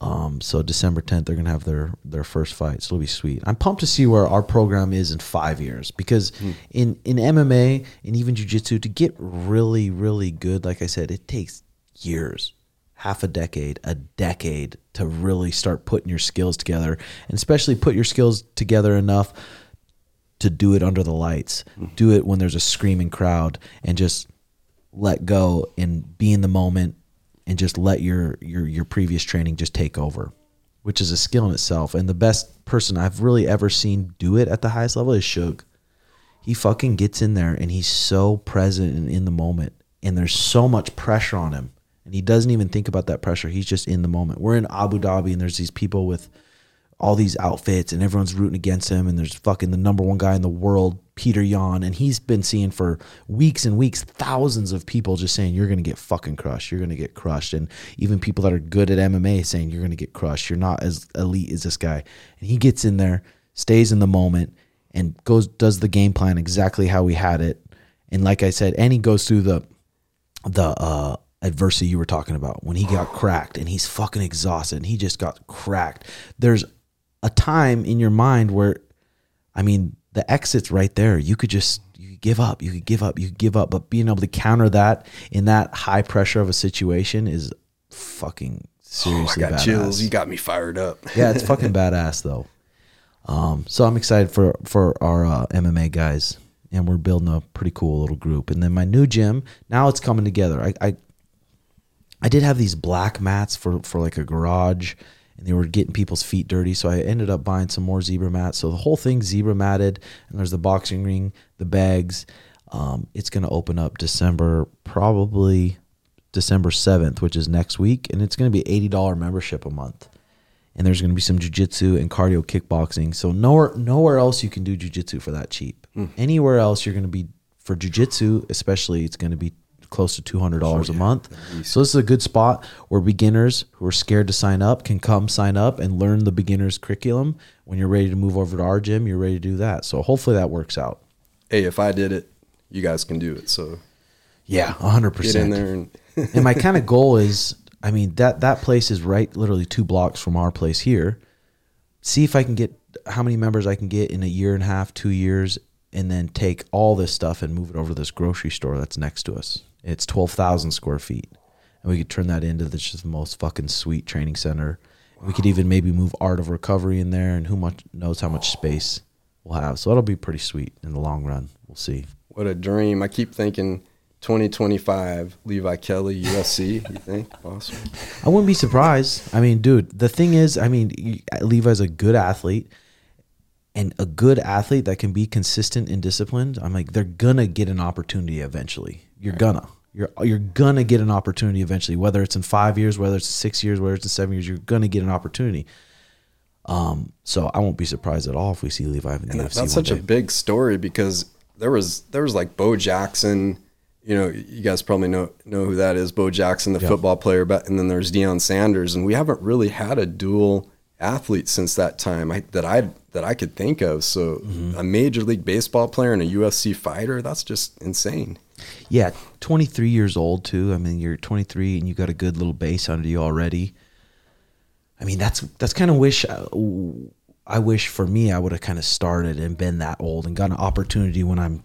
Um, so December 10th, they're gonna have their their first fight. So it'll be sweet. I'm pumped to see where our program is in five years because in in MMA and even jujitsu to get really really good, like I said, it takes years half a decade, a decade to really start putting your skills together, and especially put your skills together enough to do it under the lights, mm-hmm. do it when there's a screaming crowd, and just let go and be in the moment, and just let your your your previous training just take over, which is a skill in itself. And the best person I've really ever seen do it at the highest level is Shug. He fucking gets in there and he's so present and in the moment, and there's so much pressure on him and he doesn't even think about that pressure. He's just in the moment. We're in Abu Dhabi, and there's these people with all these outfits, and everyone's rooting against him. And there's fucking the number one guy in the world, Petr Yan, and he's been seeing for weeks and weeks thousands of people just saying you're gonna get fucking crushed. You're gonna get crushed, and even people that are good at MMA saying you're gonna get crushed. You're not as elite as this guy. And he gets in there, stays in the moment, and goes does the game plan exactly how we had it. And like I said, and he goes through the the uh adversity you were talking about when he got cracked and he's fucking exhausted and he just got cracked. There's a time in your mind where, I mean, the exit's right there. You could just you could give up. You could give up. You could give up. But being able to counter that in that high pressure of a situation is fucking seriously Oh, I got badass. chills. You got me fired up. yeah, it's fucking badass though. Um, so I'm excited for for our uh, MMA guys, and we're building a pretty cool little group. And then my new gym now it's coming together. I I, I did have these black mats for for like a garage, and they were getting people's feet dirty. So I ended up buying some more zebra mats. So the whole thing zebra matted, and there's the boxing ring, the bags. Um, it's gonna open up December probably December seventh, which is next week, and it's gonna be eighty dollar membership a month and there's going to be some jujitsu and cardio kickboxing. So nowhere nowhere else you can do jujitsu for that cheap. Anywhere else you're going to be for jujitsu, especially, it's going to be close to two hundred dollars a month. So this is a good spot where beginners who are scared to sign up can come sign up and learn the beginners curriculum. When you're ready to move over to our gym, you're ready to do that. So hopefully that works out. Hey, if I did it, you guys can do it. So Yeah, hundred get in percent. there and and my kind of goal is i mean that that place is right literally two blocks from our place here see if i can get how many members i can get in a year and a half two years and then take all this stuff and move it over to this grocery store that's next to us it's 12000 square feet and we could turn that into this just the most fucking sweet training center we could even maybe move art of recovery in there and who much knows how much space we'll have so that'll be pretty sweet in the long run we'll see what a dream. I keep thinking 2025, Levi Kelly, UFC. You think possible? I wouldn't be surprised. I mean, dude, the thing is, I mean, Levi's a good athlete and a good athlete that can be consistent and disciplined. I'm like, they're gonna get an opportunity eventually. You're gonna. You're you're gonna get an opportunity eventually. Whether it's in five years, whether it's six years, whether it's in seven years, you're gonna get an opportunity. Um, so I won't be surprised at all if we see Levi in the And UFC. that's such a big story because there was there was like Bo Jackson. You know, you guys probably know know who that is, Bo Jackson, the football player. But and then there's Deion Sanders, and we haven't really had a dual athlete since that time I, that I that I could think of. So a major league baseball player and a UFC fighter, that's just insane. Yeah, 23 years old too. I mean, you're 23 and you got a good little base under you already. I mean, that's that's kind of wish uh, I wish for me I would have kind of started and been that old and got an opportunity when I'm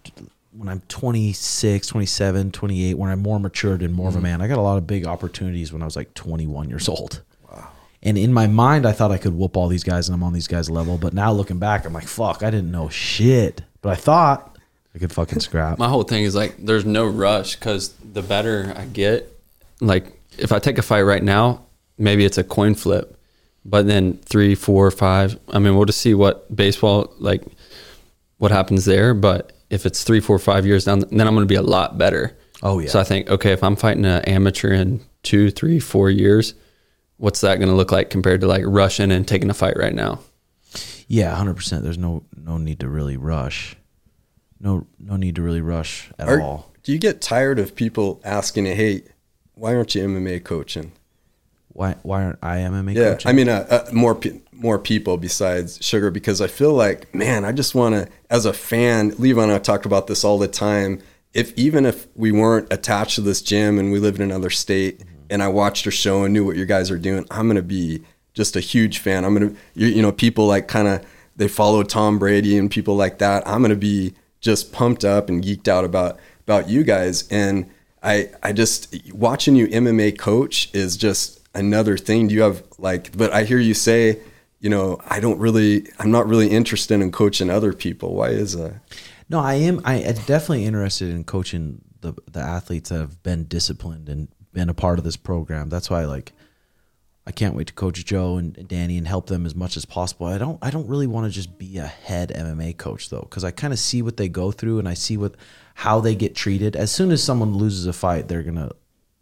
when I'm 26, 27, 28, when I'm more matured and more of a man. I got a lot of big opportunities when I was like 21 years old. Wow. And in my mind, I thought I could whoop all these guys and I'm on these guys' level. But now looking back, I'm like, fuck, I didn't know shit. But I thought I could fucking scrap. My whole thing is like, there's no rush because the better I get, like if I take a fight right now, maybe it's a coin flip, but then three, four, five. I mean, we'll just see what baseball like, what happens there. But if it's three, four, five years down, then I'm going to be a lot better. Oh, yeah. So I think, okay, if I'm fighting an amateur in two, three, four years, what's that going to look like compared to like rushing and taking a fight right now? Yeah, hundred percent. There's no no need to really rush. No no need to really rush at Are- all. Do you get tired of people asking, "Hey, why aren't you MMA coaching?" Why why aren't I MMA Yeah, coaching? I mean, uh, uh, more pe- more people besides Suga because I feel like, man, I just want to, as a fan, Levi and I talk about this all the time. If even if we weren't attached to this gym and we lived in another state, and I watched your show and knew what you guys are doing, I'm gonna be just a huge fan. I'm gonna, you, you know, people like kind of they follow Tom Brady and people like that. I'm gonna be just pumped up and geeked out about about you guys and. I, I just watching you MMA coach is just another thing. Do you have like, but I hear you say, you know, I don't really, I'm not really interested in coaching other people. Why is that? no, I am. I am definitely interested in coaching the the athletes that have been disciplined and been a part of this program. That's why like I can't wait to coach Joe and Danny and help them as much as possible. I don't I don't really want to just be a head MMA coach though cuz I kind of see what they go through and I see what how they get treated. As soon as someone loses a fight, they're going to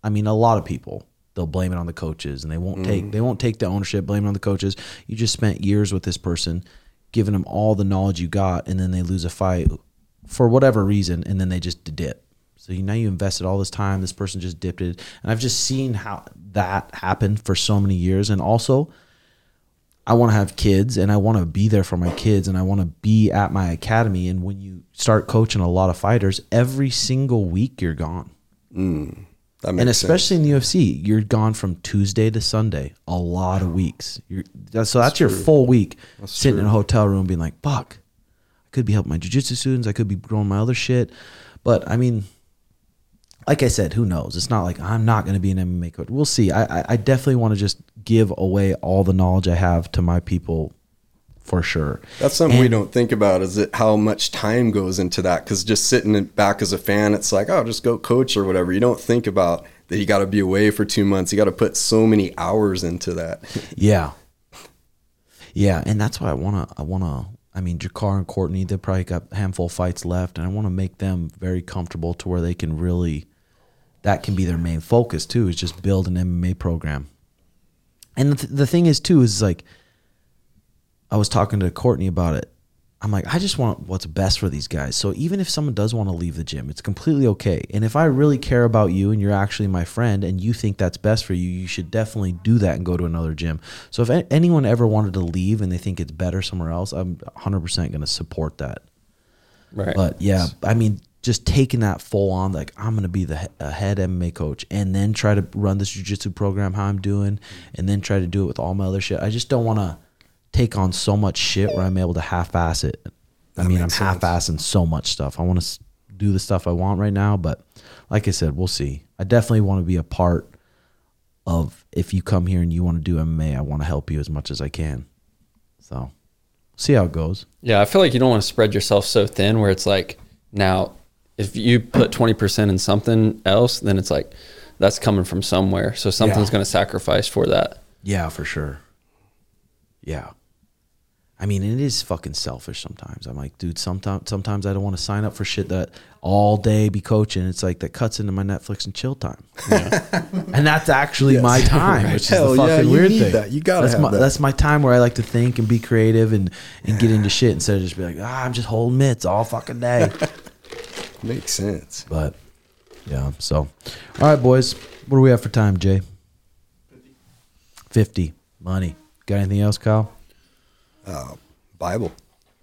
I mean a lot of people they'll blame it on the coaches and they won't take mm. they won't take the ownership, blame it on the coaches. You just spent years with this person giving them all the knowledge you got and then they lose a fight for whatever reason and then they just dip. So you, now you invested all this time. This person just dipped it, and I've just seen how that happened for so many years. And also, I want to have kids, and I want to be there for my kids, and I want to be at my academy. And when you start coaching a lot of fighters, every single week you're gone, mm, That makes and sense. especially in the UFC, you're gone from Tuesday to Sunday, a lot of weeks. You're, that's, so that's, your full week sitting in a hotel room, being like, "Fuck, I could be helping my jujitsu students. I could be growing my other shit." But I mean, like I said, who knows? It's not like I'm not going to be an MMA coach. We'll see. I, I, I definitely want to just give away all the knowledge I have to my people, for sure. That's something we don't think about is it how much time goes into that. Because just sitting back as a fan, it's like, oh, just go coach or whatever. You don't think about that you got to be away for two months. You got to put so many hours into that. Yeah. Yeah, and that's why I wanna I wanna I mean Jakar and Courtney, they probably got a handful of fights left and I wanna make them very comfortable to where they can really that can be their main focus too, is just build an MMA program. And the, th- the thing is too, is like I was talking to Courtney about it. I'm like, I just want what's best for these guys. So even if someone does want to leave the gym, it's completely okay. And if I really care about you and you're actually my friend and you think that's best for you, you should definitely do that and go to another gym. So if anyone ever wanted to leave and they think it's better somewhere else, I'm 100% going to support that. Right. But yeah, I mean, just taking that full on, like I'm gonna be the a head MMA coach, and then try to run this jujitsu program how I'm doing, and then try to do it with all my other shit. I just don't want to take on so much shit where I'm able to half-ass it. I mean, I'm sense. half-assing so much stuff. I want to do the stuff I want right now, but like I said, we'll see. I definitely want to be a part of if you come here and you want to do MMA, I want to help you as much as I can. So, see how it goes. Yeah, I feel like you don't want to spread yourself so thin where it's like now if you put 20% in something else, then it's like that's coming from somewhere. So something's Yeah. going to sacrifice for that. Yeah, for sure. Yeah. I mean, it is fucking selfish sometimes. I'm like, dude, sometimes sometimes I don't want to sign up for shit that all day be coaching. It's like that cuts into my Netflix and chill time. and that's actually my time, which is Hell the yeah, fucking you weird need thing. that. You gotta that's have my that. that's my time where I like to think and be creative and and get into shit instead of just be like, ah, I'm just holding mitts all fucking day. Makes sense. But yeah, so all right, boys. What do we have for time, Jay? Fifty, 50. Money. Got anything else, Kyle? Bible.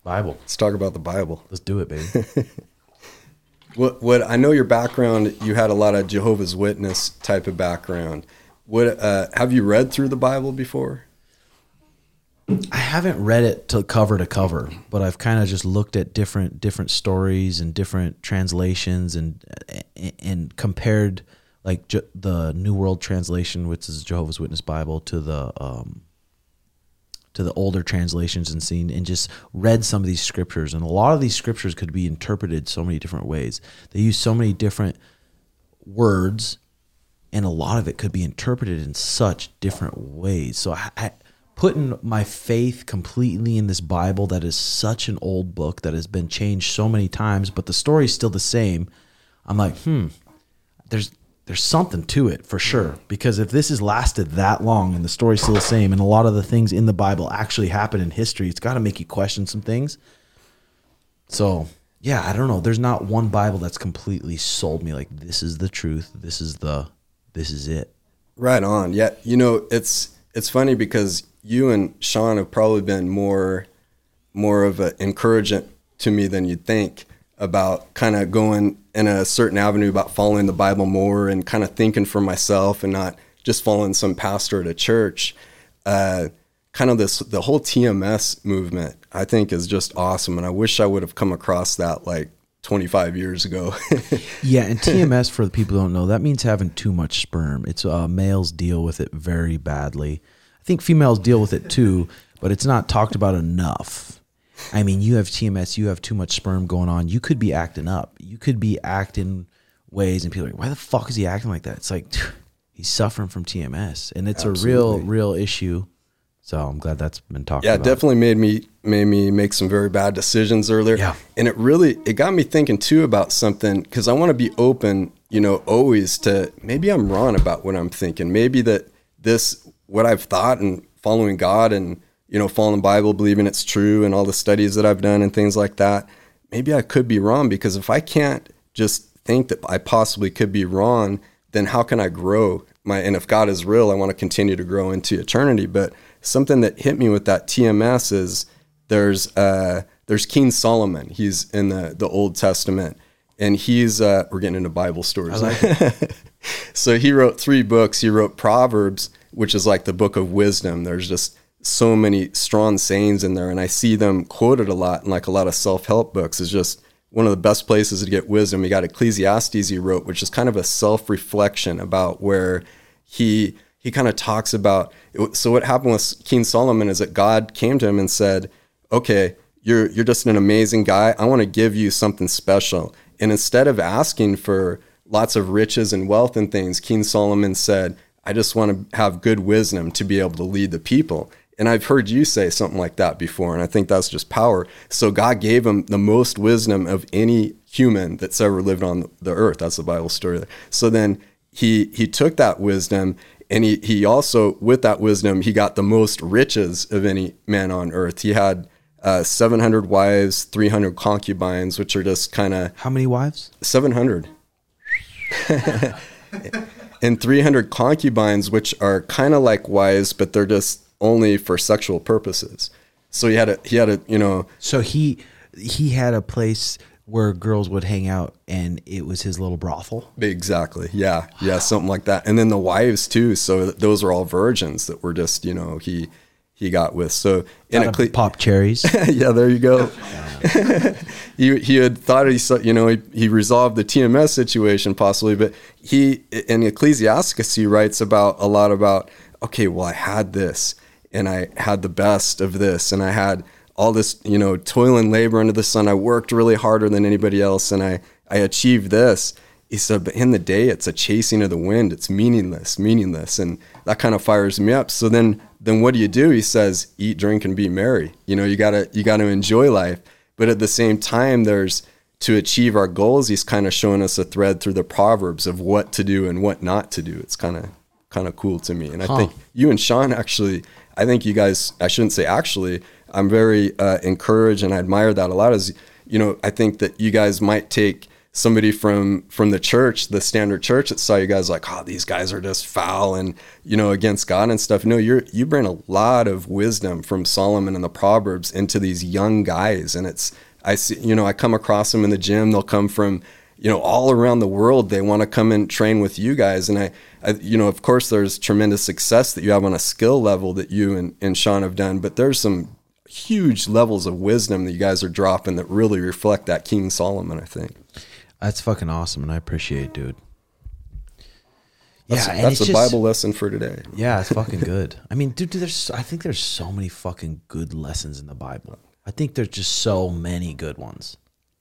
Bible. Let's talk about the Bible. Let's do it, baby. What what I know your background, you had a lot of Jehovah's Witness type of background. What uh, have you read through the Bible before? I haven't read it to cover to cover, but I've kind of just looked at different different stories and different translations and and compared like the New World Translation, which is Jehovah's Witness Bible, to the um, to the older translations and seen and just read some of these scriptures. And a lot of these scriptures could be interpreted so many different ways. They use so many different words, and a lot of it could be interpreted in such different ways. So I, I putting my faith completely in this Bible that is such an old book that has been changed so many times, but the story's still the same. I'm like, hmm, there's there's something to it for sure. Because if this has lasted that long and the story's still the same, and a lot of the things in the Bible actually happen in history, it's got to make you question some things. So yeah, I don't know. There's not one Bible that's completely sold me like this is the truth. This is the this is it. Right on. Yeah, you know, it's it's funny because you and Sean have probably been more more of an encouragement to me than you'd think about kind of going in a certain avenue about following the Bible more and kind of thinking for myself and not just following some pastor at a church. Uh, kind of this the whole TMS movement I think is just awesome, and I wish I would have come across that like 25 years ago. Yeah, and TMS for the people who don't know, that means having too much sperm. It's uh, males deal with it very badly. I think females deal with it too, but it's not talked about enough. I mean, you have TMS, you have too much sperm going on. You could be acting up. You could be acting ways, and people are like, "Why the fuck is he acting like that?" It's like he's suffering from TMS, and it's a real, real issue. So I'm glad that's been talked yeah, about. definitely made me made me make some very bad decisions earlier. Yeah. and it really it got me thinking too about something because I want to be open, you know, always to maybe I'm wrong about what I'm thinking. Maybe that this what I've thought and following God and you know the Bible, believing it's true, and all the studies that I've done and things like that. Maybe I could be wrong because if I can't just think that I possibly could be wrong, then how can I grow? My and if God is real, I want to continue to grow into eternity. But something that hit me with that TMS is there's uh, there's King Solomon. He's in the the Old Testament, and he's uh, we're getting into Bible stories. so he wrote three books. He wrote Proverbs, which is like the book of wisdom. There's just so many strong sayings in there, and I see them quoted a lot in like a lot of self help books. Is just one of the best places to get wisdom. You got Ecclesiastes he wrote, which is kind of a self reflection about where he he kind of talks about. So what happened with King Solomon is that God came to him and said, "Okay, you're you're just an amazing guy. I want to give you something special." And instead of asking for lots of riches and wealth and things, King Solomon said, "I just want to have good wisdom to be able to lead the people." And I've heard you say something like that before, and I think that's just power. So God gave him the most wisdom of any human that's ever lived on the earth. That's the Bible story. So then he he took that wisdom and he he also with that wisdom he got the most riches of any man on earth. He had uh, 700 wives, 300 concubines, which are just kind of How many wives? 700 and 300 concubines which are kind of like wives but they're just only for sexual purposes. So he had a he had a you know. So he he had a place where girls would hang out, and it was his little brothel. exactly. Yeah. Yeah something like that. And then the wives too. So those are all virgins that were just you know he he got with. So in a cle- pop cherries. yeah, there you go. he, he had thought he you know, he, he resolved the TMS situation possibly, but he in Ecclesiastes he writes about a lot about okay, well I had this and I had the best of this and I had all this, you know, toil and labor under the sun. I worked really harder than anybody else and I I achieved this. He said, but in the day, it's a chasing of the wind. It's meaningless, meaningless, and that kind of fires me up. So then, then what do you do? He says, eat, drink, and be merry. You know, you gotta you gotta enjoy life, but at the same time, there's to achieve our goals. He's kind of showing us a thread through the proverbs of what to do and what not to do. It's kind of kind of cool to me, and I think you and Sean actually. I think you guys. I shouldn't say actually. I'm very uh, encouraged and I admire that a lot. As you know, I think that you guys might take somebody from from the church, the standard church that saw you guys like, oh, these guys are just foul and you know against God and stuff. No, you're you bring a lot of wisdom from Solomon and the Proverbs into these young guys, and it's I see you know I come across them in the gym. They'll come from you know all around the world. They want to come and train with you guys, and I, I you know of course there's tremendous success that you have on a skill level that you and, and Sean have done, but there's some huge levels of wisdom that you guys are dropping that really reflect that King Solomon. I think. That's fucking awesome, and I appreciate it, dude. That's, yeah, that's a just- Bible lesson for today. Yeah, it's fucking good. I mean, dude, dude, there's I think there's so many fucking good lessons in the Bible. I think there's just so many good ones.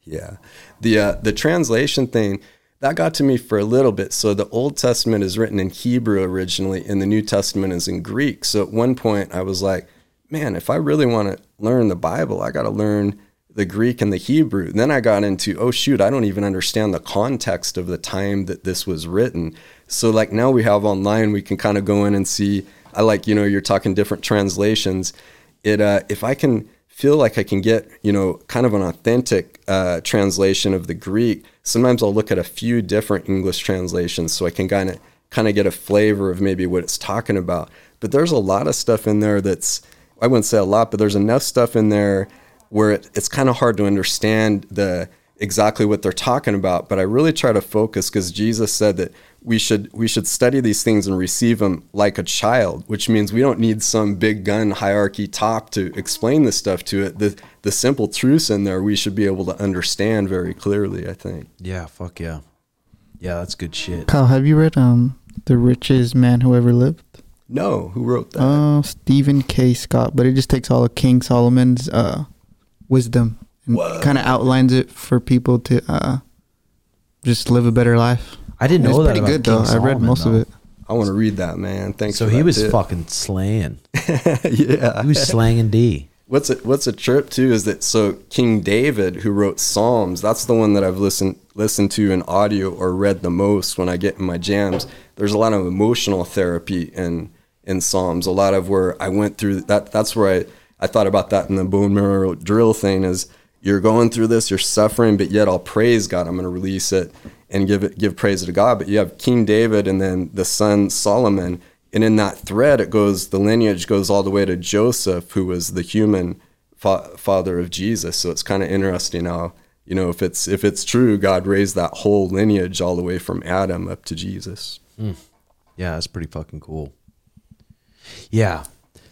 Yeah, the uh, the translation thing that got to me for a little bit. So the Old Testament is written in Hebrew originally, and the New Testament is in Greek. So at one point, I was like, man, if I really want to learn the Bible, I got to learn the Greek and the Hebrew. And then I got into, oh shoot, I don't even understand the context of the time that this was written. So like now we have online, we can kind of go in and see. I like, you know, you're talking different translations. It uh, if I can feel like I can get, you know, kind of an authentic uh, translation of the Greek, sometimes I'll look at a few different English translations so I can kind of kind of get a flavor of maybe what it's talking about. But there's a lot of stuff in there that's I wouldn't say a lot, but there's enough stuff in there where it, it's kind of hard to understand the exactly what they're talking about. But I really try to focus because Jesus said that we should we should study these things and receive them like a child, which means we don't need some big gun hierarchy top to explain this stuff to it. The the simple truths in there we should be able to understand very clearly. I think. Yeah, fuck yeah. Yeah, that's good shit. Kyle, have you read um The Richest Man Who Ever Lived? No, who wrote that? Uh, Stephen K. Scott, but it just takes all of King Solomon's uh wisdom and Whoa. Kind of outlines it for people to uh just live a better life. I didn't It's know that pretty about good King though. I read most though. of it. I want to read that, man. Thanks. So for he that was tip. fucking slaying. yeah. He was slanging D. What's a, what's a trip too is that so King David who wrote Psalms that's the one that I've listened listened to in audio or read the most when I get in my jams. There's a lot of emotional therapy in in Psalms. A lot of where I went through that. That's where I I thought about that in the bone marrow drill thing is you're going through this, you're suffering, but yet I'll praise God. I'm going to release it and give it give praise to God. But you have King David and then the son Solomon and in that thread, it goes, the lineage goes all the way to Joseph, who was the human fa- father of Jesus. So it's kind of interesting how, you know, if it's if it's true, God raised that whole lineage all the way from Adam up to Jesus. Hmm. Yeah, that's pretty fucking cool. Yeah.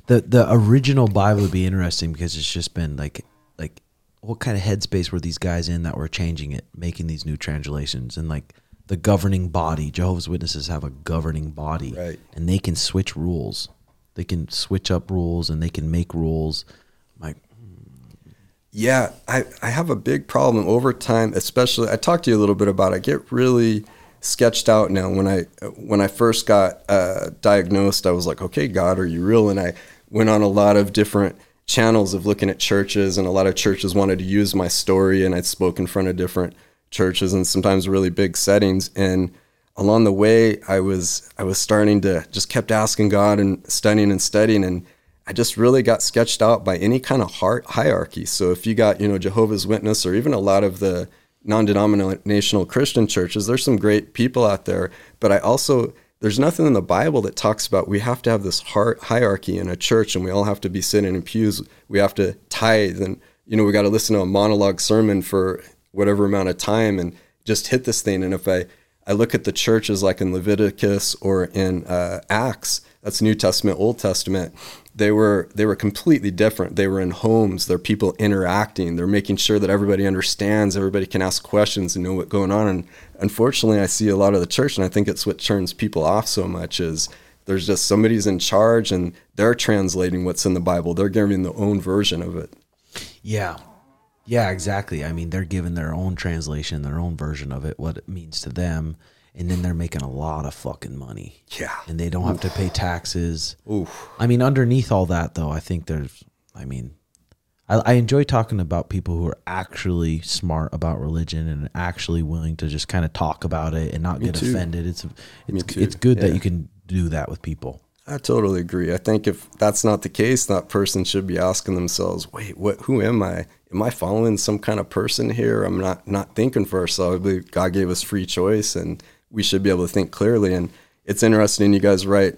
The the original Bible would be interesting because it's just been like what kind of headspace were these guys in that were changing it, making these new translations and like the governing body. Jehovah's Witnesses have a governing body. Right. And they can switch rules. They can switch up rules and they can make rules. Like Yeah, I, I have a big problem over time, especially I talked to you a little bit about it. I get really sketched out now when I when I first got uh, diagnosed, I was like, okay, God, are you real? And I went on a lot of different channels of looking at churches and a lot of churches wanted to use my story and I'd spoke in front of different churches and sometimes really big settings and along the way I was I was starting to just kept asking God and studying and studying and I just really got sketched out by any kind of heart hierarchy. So if you got, you know, Jehovah's Witness or even a lot of the non-denominational Christian churches, there's some great people out there, but I also there's nothing in the Bible that talks about we have to have this hierarchy in a church and we all have to be sitting in pews. We have to tithe and you know, we got to listen to a monologue sermon for whatever amount of time and just hit this thing. And if I I look at the churches like in Leviticus or in uh, Acts, that's New Testament, Old Testament. They were they were completely different. They were in homes. They're people interacting. They're making sure that everybody understands. Everybody can ask questions and know what's going on. And unfortunately, I see a lot of the church, and I think it's what turns people off so much is there's just somebody's in charge and they're translating what's in the Bible. They're giving their own version of it. Yeah. Yeah, exactly. I mean, they're giving their own translation, their own version of it, what it means to them, and then they're making a lot of fucking money. Yeah. And they don't have to pay taxes. Oof. I mean, underneath all that, though, I think there's, I mean, I, I enjoy talking about people who are actually smart about religion and actually willing to just kind of talk about it and not get too. offended. It's it's it's good that you can do that with people. I totally agree. I think if that's not the case, that person should be asking themselves, "Wait, what? Who am I? am I following some kind of person here? I'm not not thinking for ourselves. God gave us free choice, and we should be able to think clearly. And it's interesting. You guys write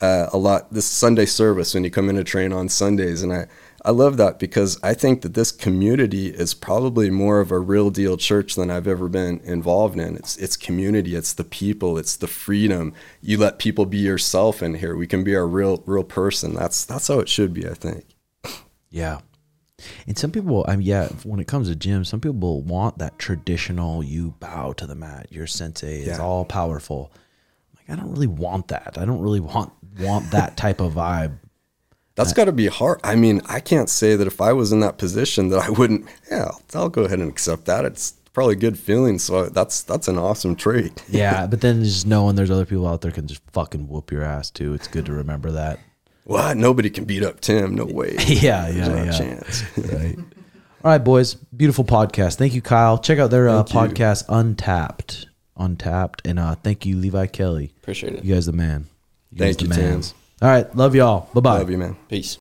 uh, a lot this Sunday service when you come in to train on Sundays, and I I love that because I think that this community is probably more of a real deal church than I've ever been involved in. It's it's community, it's the people, it's the freedom. You let people be yourself in here. We can be our real real person. That's that's how it should be, I think. Yeah. And some people, I mean, yeah, when it comes to gym, some people want that traditional you bow to the mat, your sensei is Yeah. all powerful. Like, I don't really want that. I don't really want want that type of vibe. That's got to be hard. I mean, I can't say that if I was in that position that I wouldn't. Yeah, I'll, I'll go ahead and accept that. It's probably a good feeling. So that's that's an awesome trait. Yeah, but then just knowing there's other people out there can just fucking whoop your ass too. It's good to remember that. What? Nobody can beat up Tim. No way. Yeah, There's yeah, not a yeah. chance. right. All right, boys. Beautiful podcast. Thank you, Kyle. Check out their uh, podcast, Untapped. Untapped. And uh, thank you, Levi Kelly. Appreciate it. You guys the man. Thank guys you, the Tim. All right. Love y'all. Bye bye. Love you, man. Peace.